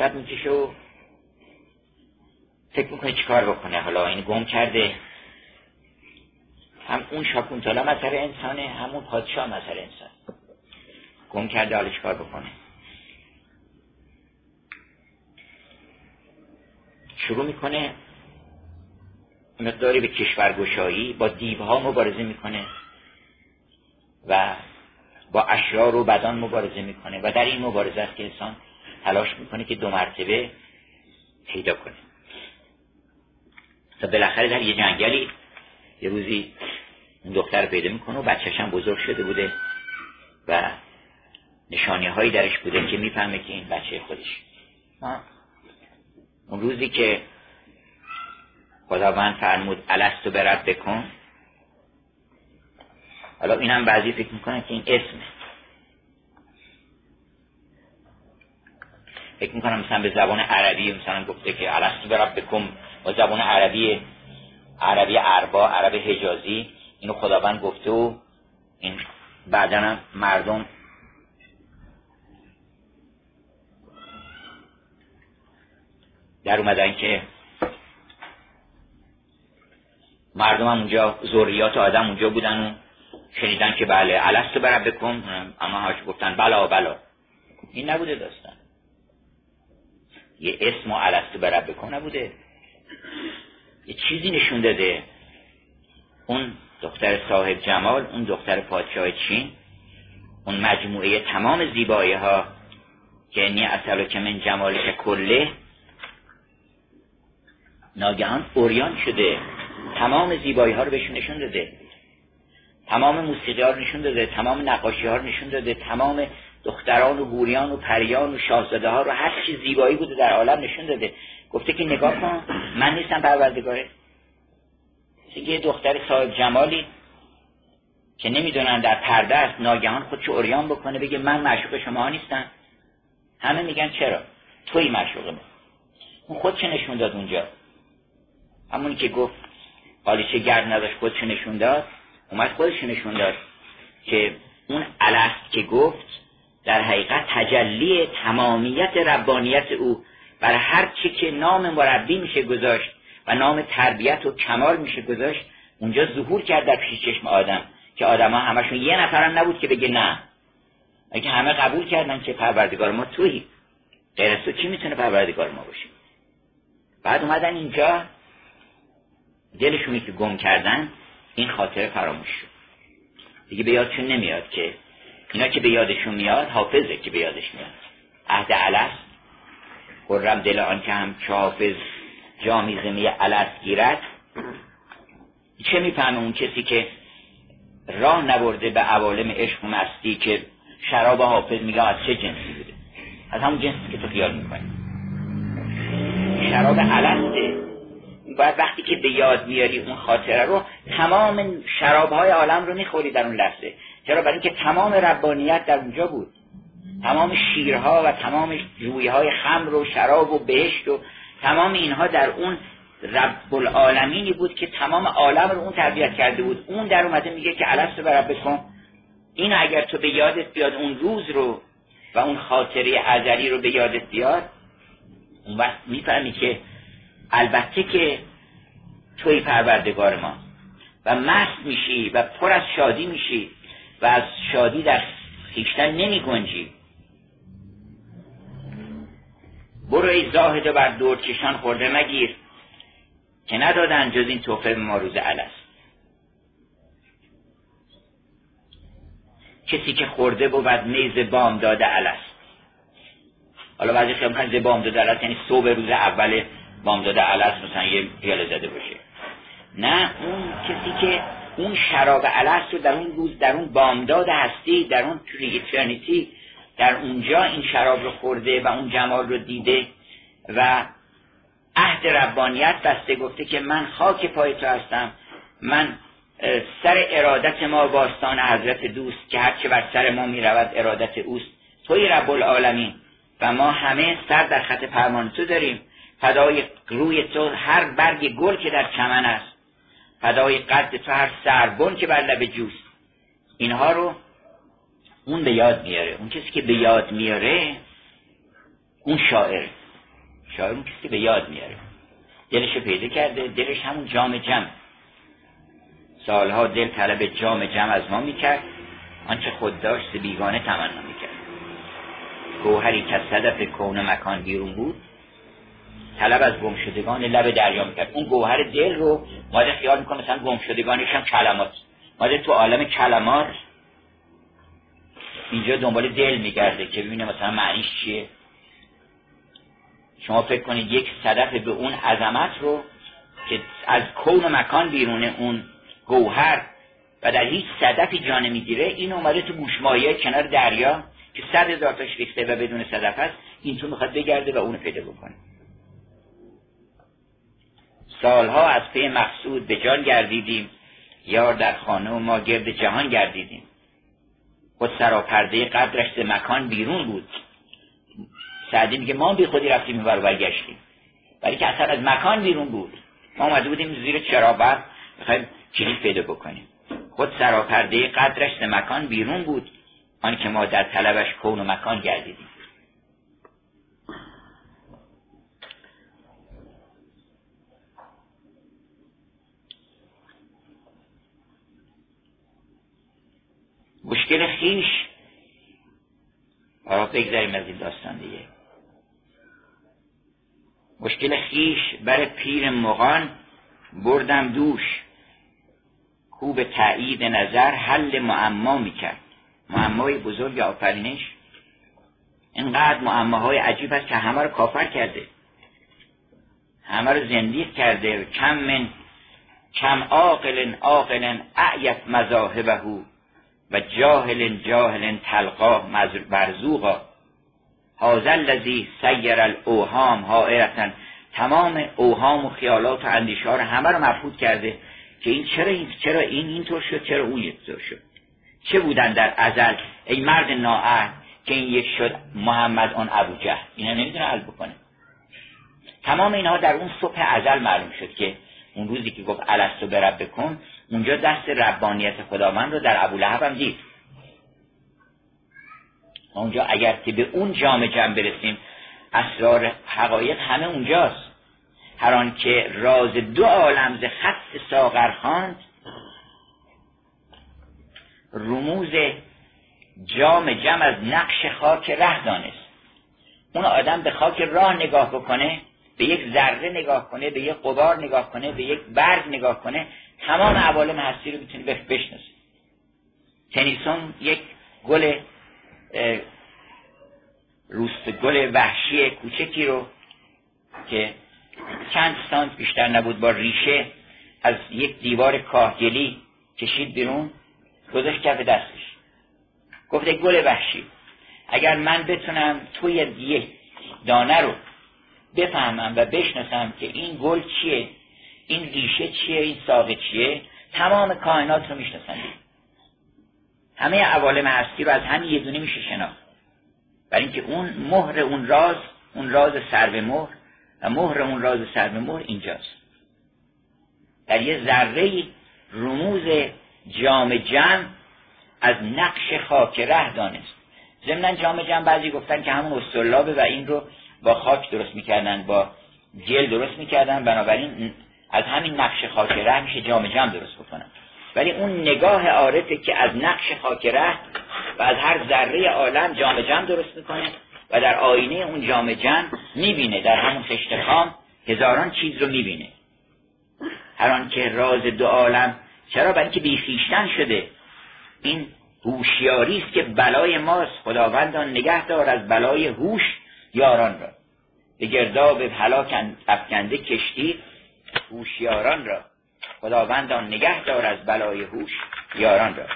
آوسط می‌کشه و فکر می‌کنه چیکار بکنه. حالا این گم کرده. هم اون شاکونتالا مثل انسانه همون پادشاه مثل انسان. گم کرده حالا چیکار بکنه. شروع می‌کنه مقداری به کشورگشایی با دیوها مبارزه می‌کنه و با اشرار و بدان مبارزه می‌کنه. و در این مبارزه است که انسان تلاش می‌کنه که دو مرتبه پیدا کنه تا بالاخره در یه جنگلی یه روزی اون دختر رو پیدا می‌کنه و بچهش هم بزرگ شده بوده و نشانی هایی درش بوده که می‌فهمه که این بچه خودش. اون روزی که خداوند فرمود الستو برد بکن حالا این هم بعضی فکر می‌کنن که این اسمه. فکر می‌کنم مثلا به زبان عربی مثلا گفته که الستو برب بکن با زبان عربی عربی عربا عرب حجازی اینو خداوند گفته و این بعدا مردم در اومدن که مردم هم اونجا ذریات آدم اونجا بودن و شنیدن که بله الستو برب بکن اما هاش گفتن بلا بلا. این نبوده داستان. یه اسم و علستو برب بکن. نبوده. یه چیزی نشون داده. اون دختر صاحب جمال اون دختر پادشاه چین اون مجموعه تمام زیبایی ها که انی اصلا که من جمالش کله. ناگهان اوریان شده. تمام زیبایی ها رو بهشون نشون داده. تمام موسیقی ها رو نشون داده. تمام نقاشی ها رو نشون داده. تمام دختران و گوریان و پریان و شاهزاده ها رو هر چی زیبایی بوده در عالم نشون داده. گفته که نگاه کن من نیستم پروردگاره. یه دختر صاحب جمالی که نمی‌دونن در پرده است ناگهان خودشو اوریان بکنه بگه من معشوق شما نیستم. همه میگن چرا؟ توی معشوق من اون خودش نشون داد اونجا. همونی که گفت چه گرد نداشت خودش نشون داد اومد خودش نشون داد که اون الست که گفت در حقیقت تجلی تمامیت ربانیت او برای هر چی که نام مربی میشه گذاشت و نام تربیت و کمال میشه گذاشت اونجا ظهور کرد در پیش چشم آدم که آدما همشون یه نفرم نبود که بگه نه. اگه همه قبول کردن که پروردگار ما تویی غیر تو کی می‌تونه پروردگار ما باشه؟ بعد اومدن اینجا. دلشونی که گم کردن. این خاطره فراموش شد. دیگه به یادشون نمیاد که اینا که به یادشون میاد حافظه که به یادش میاد. عهد علس خرم دل آن که هم که حافظ جامی زمی علس گیرد. چه می‌فهمه اون کسی که راه نبرده به عوالم عشق و مستی که شراب حافظ میگه از چه جنسی بوده؟ از همون جنسی که تو خیال می‌کنی. شراب علسته باید وقتی که به یاد میاری اون خاطره رو تمام شراب های عالم رو می‌خوری در اون لحظه. چرا؟ برای اینکه تمام ربانیت در اونجا بود. تمام شیرها و تمام جویهای خمر و شراب و بهشت و تمام اینها در اون رب العالمینی بود که تمام عالم رو اون تربیت کرده بود. اون در اومده میگه که الست به رب کن. این اگر تو به یادت بیاد اون روز رو و اون خاطره ازلی رو به یادت بیاد اون وقت می‌فهمی که البته که توی پروردگار ما. و مست میشی و پر از شادی میشی. و از شادی در خیشتن نمی گنجی. برو ای زاهد بر دورکشان خورده مگیر که ندادن جز این توفه ما روز کسی که خورده بود میز بام داده علس حالا بعضی خیلی می‌خوان بام داده علس یعنی صبح روز اول بام داده علس مثلا یه پیاله زده باشه. نه اون کسی که اون شراب علس رو در اون روز در اون بامداد هستی در اون توی در اونجا این شراب رو خورده و اون جمال رو دیده و عهد ربانیت بسته گفته که من خاک پای تو هستم. من سر ارادت ما باستان حضرت دوست که هرچه بر سر ما می رود ارادت اوست. توی رب العالمین. و ما همه سر در خط فرمان تو داریم. فدای روی تو هر برگ گل که در چمن است. فدای قد تو هر سربن که بر لب جوست. اینها رو اون به یاد میاره. اون کسی که به یاد میاره اون شاعر. شاعر اون کسی که به یاد میاره. دلش پیدا کرده دلش همون جام جمع سالها دل طلب جام جمع از ما می‌کرد. آنچه خود داشت بیگانه تمنا می‌کرد. گوهری که صدف کون مکان بیرون بود طلب از گمشدگان لب دریا می‌کرد. اون گوهر دل رو ماده خیال می‌کنه مثلا گمشدگانش هم کلمات. ماده تو عالم کلمات اینجا دنبال دل میگرده که ببینه مثلا معنیش چیه. شما فکر کنید یک صدف به اون عظمت رو که از کون و مکان بیرونه اون گوهر و در هیچ صدفی جا نمی‌گیره این اومده تو گوشمایه کنار دریا که صد هزار ریخته و بدون صدف هست این تو می‌خواد بگرده و اونو پیدا بکنه. سالها از پی مقصود به جان گردیدیم. یار در خانه ما گرد جهان گردیدیم. خود سراپرده قدرش مکان بیرون بود. سعدی میگه ما بی خودی رفتیم و برگشتیم. ولی که اصلا از مکان بیرون بود. ما آمده بودیم زیر چرابت می‌خوایم کلید پیدا بکنیم. خود سراپرده قدرش مکان بیرون بود. آن که ما در طلبش کون و مکان گردیدیم. مشکل خیش. آقا بگذاریم از این داستان دیگه. مشکل خیش بر پیر مغان بردم دوش. کو به تایید نظر حل معما می‌کرد. معمای بزرگ آفرینش؟ اینقدر معماهای عجیب است که همه رو کافر کرده. همه رو زندیق کرده. کم من کم عاقل عاقل اعیت مذاهبه. و جاهل جاهل تلقاه برزوقا هازل الذی سیر الاوهام حائرتن تمام اوهام و خیالات و اندیشه رو همه رو مفهود کرده که این چرا این چرا این اینطور شد چرا اون اینطور شد؟ چه بودن در ازل؟ ای مرد نااهل که این یک شد محمد آن ابو جهل. اینا نمی‌دونه حل بکنه. تمام اینها در اون صبح ازل معلوم شد که اون روزی که گفت الستو برب بکن اونجا دست ربانیت خداوند رو در ابو لحب هم دید. اونجا اگر که به اون جام جمع برسیم اسرار حقایق همه اونجاست. هر که راز دو عالم ز خط ساغر خواند رموز جام جم از نقش خاک ره دانست. اون آدم به خاک راه نگاه بکنه به یک ذره نگاه کنه به یک قبار نگاه کنه به یک برگ نگاه کنه تمام عوالم هستی رو می‌تونه بشناسه تنیسون یک گل روست گل وحشی کوچکی رو که چند سانت بیشتر نبود با ریشه از یک دیوار کاهگلی کشید بیرون گذاشت کف دستش. گفته گل وحشی اگر من بتونم توی یک دانه رو بفهمم و بشناسم که این گل چیه این ریشه چیه؟ این ساقه چیه؟ تمام کائنات رو می‌شناسم همه عوالم هستی رو از همین یه دونه میشه شناخت. برای اینکه اون مهر اون راز اون راز سر به مهر و مهر اون راز سر به مهر اینجاست. در یه ذره رموز جام جمع از نقش خاک ره دانست. ضمنا جام جمع بعضی گفتن که همون استرلابه و این رو با خاک درست می‌کردن با گل درست می‌کردن. بنابراین از همین نقش خاک ره میشه جام جمع درست بکنن ولی اون نگاه عارفه که از نقش خاک ره و از هر ذره عالم جام جمع درست می‌کنه و در آینه اون جام جمع می‌بینه در همون خشت خام هزاران چیز رو می‌بینه. هر آن که راز دو عالم چرا؟ برای اینکه بیخیشتن شده. این هوشیاری است که بلای ماست. خداوندان نگه دار از بلای هوش یاران را. به گرداب هلاک افکنده کشتی هوشیاران را. خداوندان نگه دار از بلای هوش یاران را.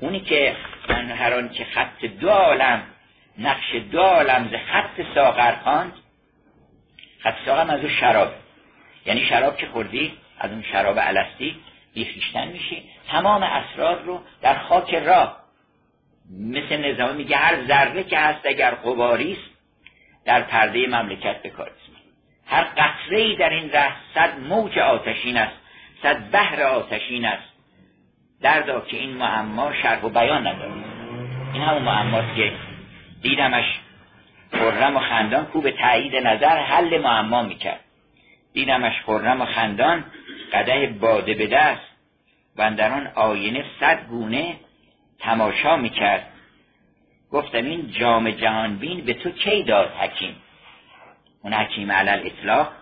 اونی که من هر که خط دو عالم نقش دو عالم ز خط ساغر خواند خط ساغر از اون شراب. یعنی شراب که خوردی از اون شراب علستی بیخیشتن میشی. تمام اسرار رو در خاک راه. مثل نظام میگه هر ذره که هست اگر قباری است در پرده مملکت بکار هر قطره در این ره صد موج آتشین است صد بحر آتشین است. دردا که این معما شرح و بیان نداره. این همون معماست که دیدمش خرم و خندان کو به تایید نظر حل معما می‌کرد. دیدمش خرم و خندان قده باده به دست و در آن آینه صد گونه تماشا می‌کرد. گفتم این جام جهانبین به تو کی داد حکیم؟ حکیم علل اطلاق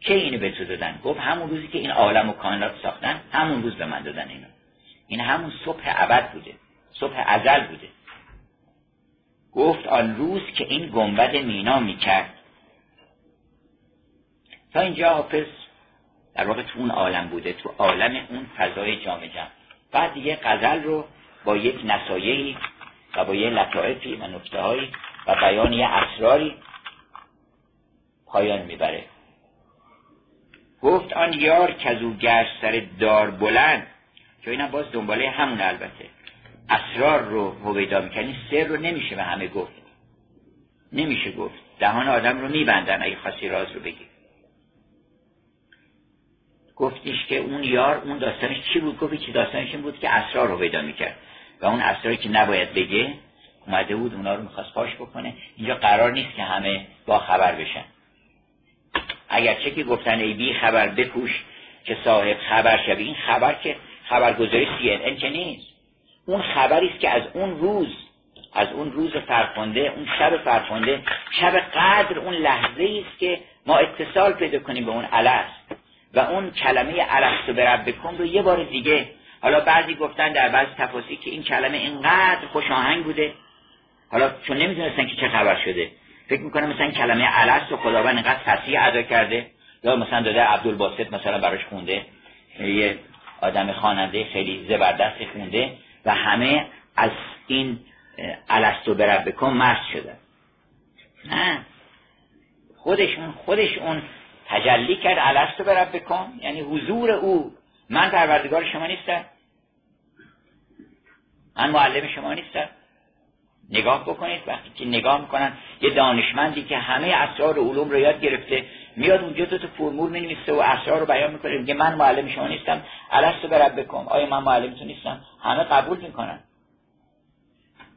کی اینو به تو دادن؟ گفت همون روزی که این عالم و کائنات ساختن همون روز به من دادن اینو. این همون صبح ابد بوده صبح ازل بوده. گفت آن روز که این گنبد مینا می‌کرد. تا اینجا حافظ در واقع تو اون عالم بوده تو عالم اون فضای جام جمع بعد دیگه غزل رو با یک نصایحی و با یه لطائفی و نکته و بیان یه اسراری پایان می‌بره. گفت آن یار که از او گشت سر دار بلند که اینم باز دنباله همون البته. اسرار رو هویدا می‌کنی سر رو نمیشه به همه گفت. نمیشه گفت. دهان آدم رو میبندن اگه خاصی راز رو بگی. گفتیش که اون یار اون داستانش چی بود؟ گفتی چی داستانش این بود که اسرار رو پیدا می‌کرد. و اون اسراری که نباید بگه اومده بود اونا رو می‌خواست پاش بکنه. اینجا قرار نیست که همه با خبر بشن. اگرچه که گفتن ای بی خبر بپوش که صاحب خبر شوی این خبر که خبرگزاری سی ان که نیست. اون خبری است که از اون روز از اون روز فرخنده اون شب فرخنده شب قدر اون لحظه است که ما اتصال پیدا کنیم به اون الست. و اون کلمه الست و بربکم رو یه بار دیگه حالا بعضی گفتن در بعض تفاصیل که این کلمه اینقدر خوش آهنگ بوده. حالا چون نمی‌دونستن که چه خبر شده. فکر می‌کنم مثلا کلمه الست و خداوند اینقدر تصحیح ادا کرده. یا مثلا داده عبدالباسط مثلا براش خونده. یه آدم خواننده خیلی زبردست خونده و همه از این الستو برب بکن مرد شده. نه. خودشون خودش اون تجلی کرد الستو برب بکن یعنی حضور او. من پروردگار شما نیستم. من معلم شما نیستم. نگاه بکنید وقتی که نگاه می‌کنن یه دانشمندی که همه اسرار علوم رو یاد گرفته میاد اونجا دو تا فرمول می‌نویسه و اسرار رو بیان می‌کنه میگه من معلم شما نیستم الستو برب بکن. آیا من معلمتون نیستم؟ همه قبول می‌کنن.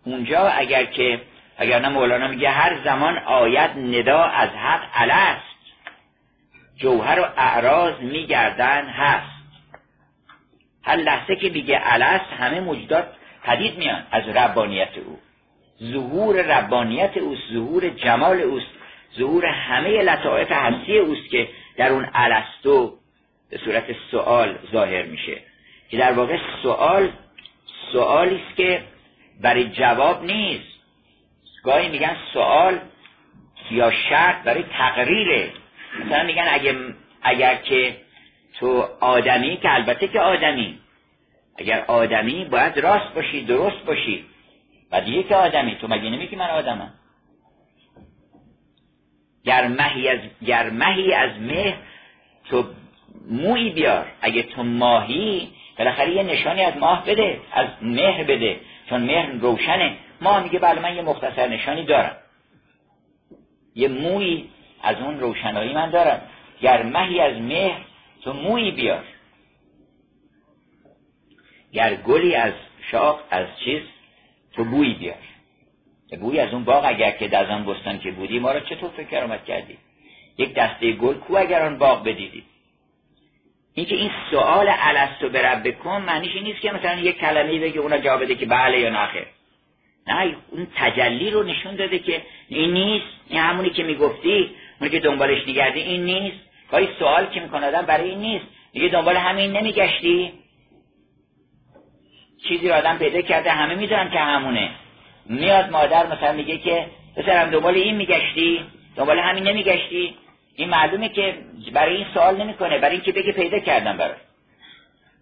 اونجا اگر که اگر نه مولانا میگه هر زمان آید ندا از حق الست. جوهر و اعراض میگردن هست. هر لحظه که میگه الست همه موجودات پدید میان از ربانیت او. ظهور ربانیت اوست ظهور جمال اوست ظهور همه لطائف هستی اوست که در اون الستو به صورت سوال ظاهر میشه. که در واقع سوال سوالی است که برای جواب نیست. گاهی میگن سوال یا شرط برای تقریره. مثلا میگن اگه اگر که تو آدمی که البته که آدمی. اگر آدمی باید راست باشی درست باشی. و دیگه که آدمی تو مگه نمیگی من آدمم؟ گر مهی از گر مهی از مه تو مویی بیار. اگه تو ماهی بالاخره یه نشانی از ماه بده از مهر بده. چون مهر روشنه. ماه میگه بله من یه مختصر نشانی دارم. یه موی از اون روشنایی من دارم. گر مهی از مهر تو مویی بیار. گر گلی از شاخ از چیز تو بویی بیار. بوی از اون باغ اگر که در آن بستان که بودی ما را چطور فکر آمد کردی؟ یک دسته گل کو اگر آن باغ بدیدی؟ اینکه این سوال الستو به رب کن معنیش این نیست که مثلا یک کلمه بگه اونا جواب بده که بله یا نخیر نه اون تجلی رو نشون داده که این نیست. این همونی که می‌گفتی اونی که دنبالش نگردی این نیست. گاهی سوال که می‌کنه آدم برای این نیست. میگه دنبال همین نمیگشتی. چیزی رو آدم پیدا کرده همه می‌دونن که همونه. میاد مادر مثلا میگه که پسرم دنبال این میگشتی؟ دنبال همین نمیگشتی؟ این معلومه که برای این سوال نمی‌کنه برای اینکه بگه پیدا کردم برای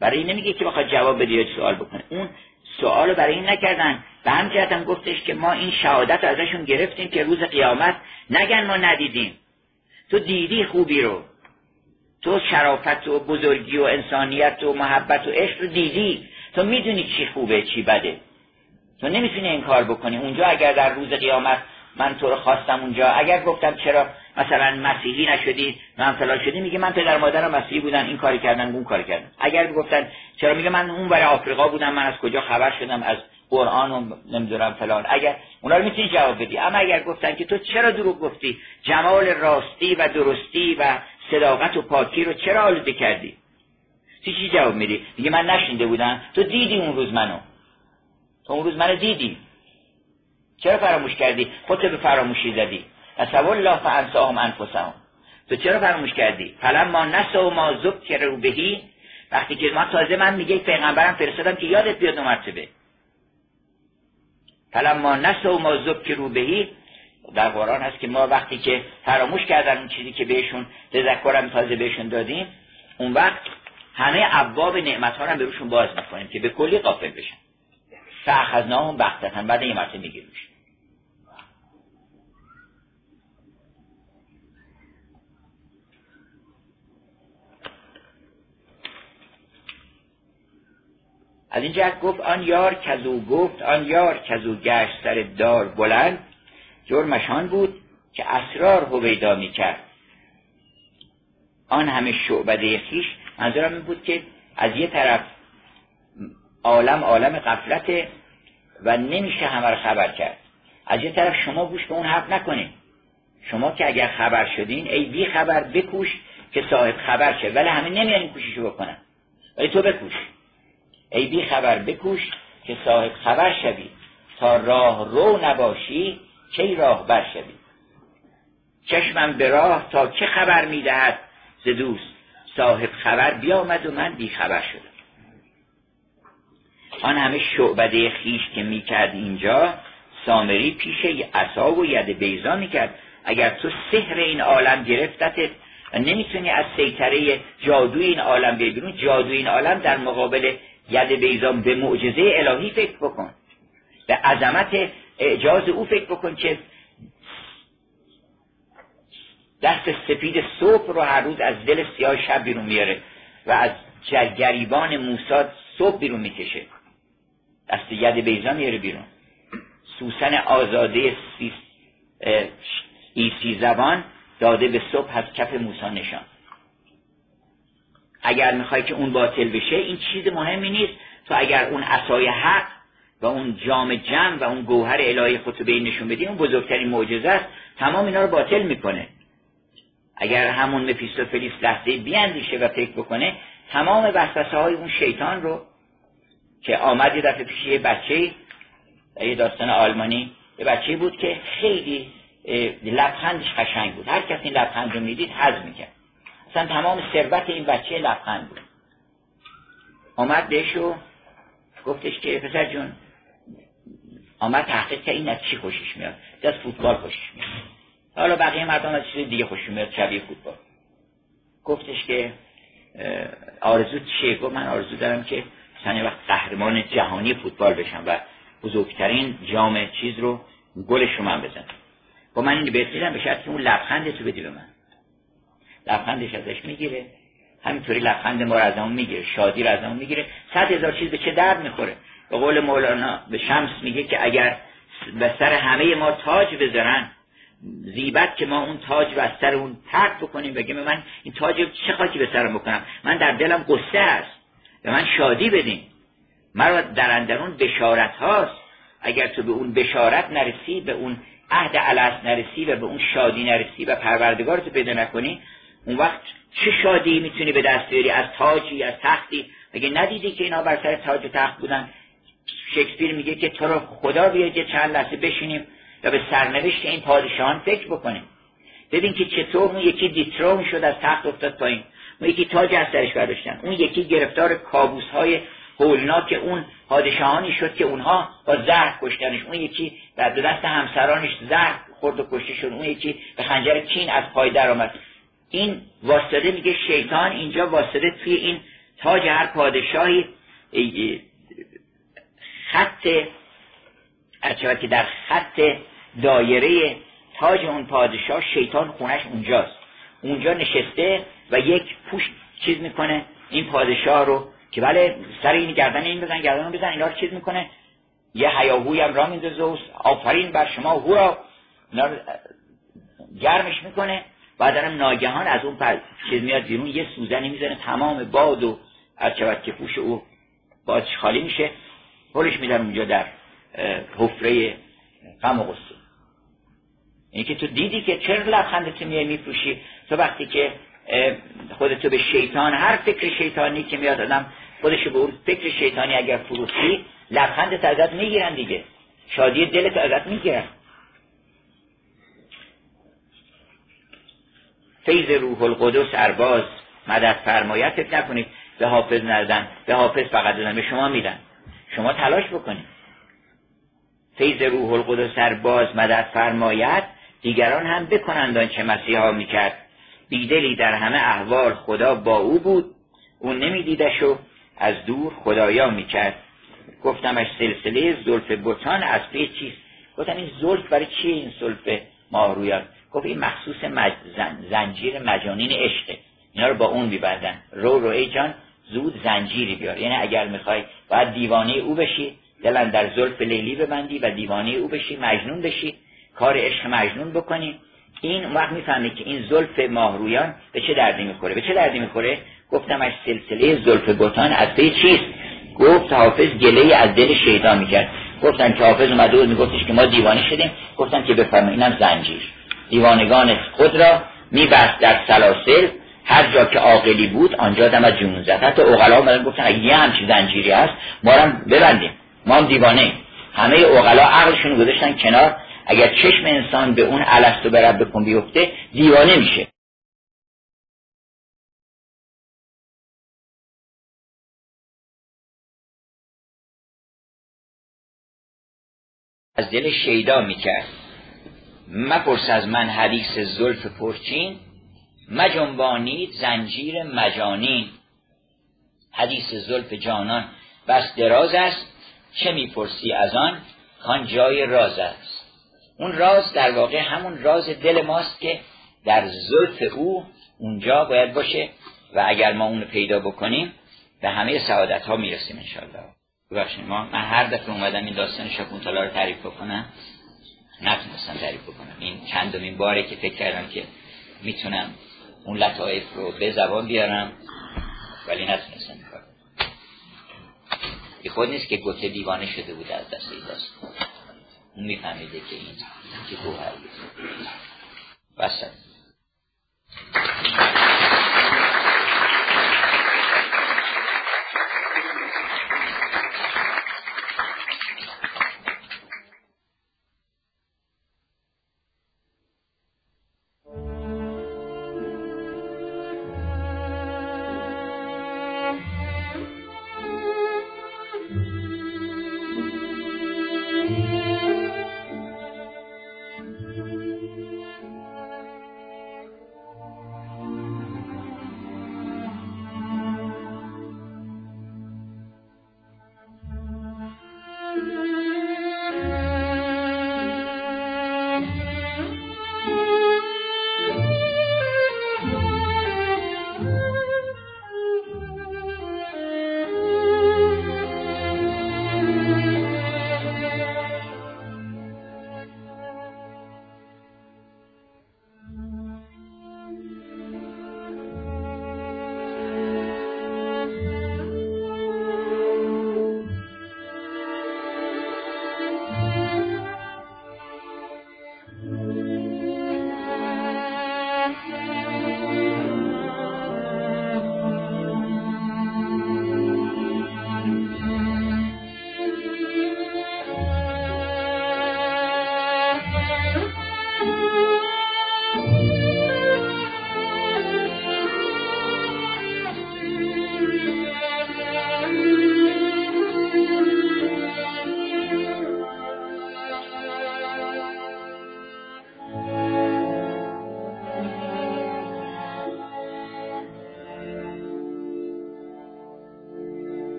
برای این نمیگه که بخواد جواب بده یا سوال بکنه. اون سوال برای این نکردن. به همجهت هم گفتش که ما این شهادت ازشون گرفتیم که روز قیامت نگن ما ندیدیم. تو دیدی خوبی رو. تو شرافت و بزرگی و انسانیت و محبت و عشق رو دیدی. تو می‌دونی چی خوبه چی بده. تو نمی‌تونی این کار بکنی. اونجا اگر در روز قیامت من تو رو خواستم اونجا اگر گفتم چرا مثلا مسیحی نشدی من فلان شدی میگه من پدر مادرم مسیحی بودن این کاری کردن اون کاری کردن. اگر گفتن چرا میگه من اون برای آفریقا بودم من از کجا خبر شدم؟ از قرآن و نمی‌دونم فلان. اگر اونا رو می‌تونی جواب بدی. اما اگر گفتن که تو چرا دروغ گفتی؟ جمال راستی و درستی و صداقت و پاکی رو چرا آلوده کردی؟ چی چی جواب میدی؟ میگه من نشینده بودم. تو دیدی اون روز منو. تو اون روز منو دیدی. چرا فراموش کردی؟ خودت به فراموشی زدی. تصور الله فانساهم انفسهم. تو چرا فراموش کردی؟ فلم ما و ما ذکر بهی وقتی که ما تازه من میگه پیغمبرم فرستادم که یادت بیاد مرتبه. فلم ما و ما ذکر بهی در قرآن هست که ما وقتی که فراموش کردن اون چیزی که بهشون تذکرم تازه بهشون دادیم اون وقت همه ابواب نعمت ها رو به باز می‌کنیم که به کلی قافل بشن. فاخذناهم بختتن بعد یه مرتبه میگیریمش از این جهت گفت آن یار کزو گفت آن یار کزو گشت سر دار بلند. جرمشان بود که اسرار هویدا می کرد آن همه شعبده خیش منظورم این بود که از یه طرف عالم عالم قفلته و نمیشه همه رو خبر کرد. از یه طرف شما گوش به اون حرف نکنید شما که اگر خبر شدین ای بی خبر بکوش که صاحب خبر شه. ولی همه نمیان این کوششو بکنن. ولی تو بکوش. ای بی خبر بکوش که صاحب خبر شوی. تا راه رو نباشی کی راه بر شوی؟ چشمم به راه تا چه خبر می‌دهد ز دوست؟ صاحب خبر بیامد و من بی خبر شدم. آن همه شعبده خیش که می‌کرد اینجا سامری پیش عصا و ید بیزا می‌کرد. اگر تو سحر این عالم گرفتتت و نمی‌تونی از سیطره جادوی این عالم بیرون جادوی این عالم در مقابل ید بیزان به معجزه الهی فکر بکن. به عظمت اعجاز او فکر بکن که دست سپید صبح رو هر روز از دل سیاه شب بیرون میاره و از گریبان موساد صبح بیرون می‌کشه. دست ید بیزان میاره بیرون. سوسن آزاده ایسی زبان داده به صبح از کف موسا نشان. اگر می‌خوای که اون باطل بشه این چیز مهمی نیست. تو اگر اون اسای حق و اون جام جمع و اون گوهر الهی خودتو به این نشون بدی اون بزرگترین معجزه است. تمام اینا رو باطل می‌کنه. اگر همون مفیستوفلیس لحظه بیاندیشه و فکر بکنه تمام وسوسه های اون شیطان رو که آمد یه دفعه پیش یه بچه یه داستان آلمانی یه بچه بود که خیلی لبخندش قشنگ بود. هر کسی این لبخند رو می‌دید حز می‌کرد. اصلا تمام ثروت این بچه لبخند بود. آمد بهش و گفتش که پسر جون آمد تحقیق که این از چی خوشش میاد؟ از فوتبال خوشش میاد. حالا بقیه مردم از چیز دیگه خوشش میاد شبیه فوتبال. گفتش که آرزو چیه؟ گفت من آرزو دارم که مثلا وقت قهرمان جهانی فوتبال بشم و بزرگترین جام چیز رو گلش رو من بزنم. با من این بهت به شرط که اون لبخند تو بدی به من. لبخندش ازش می‌گیره. همینطوری لبخند ما از اون می‌گیره شادی رو از اون می‌گیره. صد هزار چیز به چه درد می‌خوره؟ به قول مولانا به شمس میگه که اگر به سر همه ما تاج بذارن زیبت که ما اون تاج رو از سر اون ترک بکنیم بگیم من این تاج چه خاکی به سرم بکنم؟ من در دلم قصه است به من شادی بدین. مرا در اندرون بشارت هاست. اگر تو به اون بشارت نرسی به اون عهد علس نرسی و به اون شادی نرسی و پروردگار تو پیدا نکنی اون وقت چه شادی می‌تونی به دست بیاری؟ از تاجی از تختی؟ اگه ندیدی که اینا بر سر تاج و تخت بودن؟ شکسپیر میگه که تو رو خدا بیاد چند لحظه بشینیم. و به سرنوشت این پادشاهان فکر بکنیم. ببین که چطور اون یکی دیتروم شد از تخت افتاد پایین. اون یکی تاج از سرش برداشتن. اون یکی گرفتار کابوس های هولناک اون پادشاهانی شد که اونها با زهر کشتنش. اون یکی در دست همسرانش زهر خورد و کشته شد. اون یکی به خنجر کین از پای درآمد این واسطه میگه شیطان اینجا واسطه توی این تاج هر پادشاهی خط که در خط دایره تاج اون پادشاه شیطان خونش اونجاست. اونجا نشسته و یک پوش چیز می‌کنه. این پادشاه رو که بله سر این گردن این بزن گردن بزن اینا رو چیز می‌کنه. یه هیاهوی هم را میندازه آفرین بر شما اینا رو گرمش می‌کنه. بعد ناگهان از اون پر چیز میاد بیرون. یه سوزنی می‌زنه تمام باد و از که پوش او بادش خالی میشه. پلش میدن اونجا در حفره غم و غصه. این که تو دیدی که چرا لبخندت میای میفروشی؟ تو وقتی که خودتو به شیطان هر فکر شیطانی که میاد آدم خودش به اون فکر شیطانی اگر فروشی لبخندت ازت می‌گیرن دیگه. شادی دلت ازت می‌گیرن. فیض روح القدس ارباز مدد فرمایت نکنید. به حافظ ندن به حافظ فقط دادن به شما میدن. شما تلاش بکنید. فیض روح القدس ارباز مدد فرمایت دیگران هم بکنند آنچه مسیحا می‌کرد. بیدلی در همه احوال خدا با او بود او نمیدیدش و از دور خدایا می‌کرد. گفتمش سلسله زلف بوتان از پی چیست؟ گفتم این زلف برای چیه این زلف ماهرویان گفت این مخصوص زنجیر مجانین عشقه. اینا رو با اون میبندن. رو رو ای جان زود زنجیری بیار. یعنی اگر می‌خوای باید دیوانه او بشی. دلن در زلف لیلی ببندی و دیوانه او بشی مجنون بشی کار عشق مجنون بکنی. این وقت می‌فهمی که این زلف ماهرویان به چه دردی می‌خوره؟ به چه دردی می‌خوره؟ گفتمش سلسله زلف بوتان از پی چیست؟ گفت حافظ گله از دل شیطان می‌کرد. گفتن که حافظ اومده بود میگفتش که ما دیوانه شدیم. گفتن که بفرمایید اینم زنجیر. دیوانگان خود را میبست در سلاسل. هر جا که عاقلی بود آنجا دم از جنون زد. حتی اوغلا اومدن گفتن اگه یه همچی زنجیری هست ما هم ببندیم. ما هم دیوانه همه اوغلا عقلشون گذاشتن کنار. اگر چشم انسان به اون الستو برب بکن بیفته دیوانه میشه. از دل شیدا می‌کرد. مپرس از من حدیث زلف پرچین مجنبانید زنجیر مجانین. حدیث زلف جانان بس دراز است. چه می‌پرسی از آن؟ کان جای راز است. اون راز در واقع همون راز دل ماست که در زلف او اونجا باید باشه و اگر ما اونو پیدا بکنیم به همه سعادت ها می‌رسیم انشالله ببخشید ما من هر دفعه اومدم این داستان شاکونتالا رو تعریف بکنم. نتونستم تعریف بکنم. این چندمین باره که فکر کردم که می‌تونم اون لطایف رو به زبان بیارم ولی نتونستم. یه خود نیست که گوته دیوانه شده بود از دست این دست اون میفهمیده که این که گوهر بود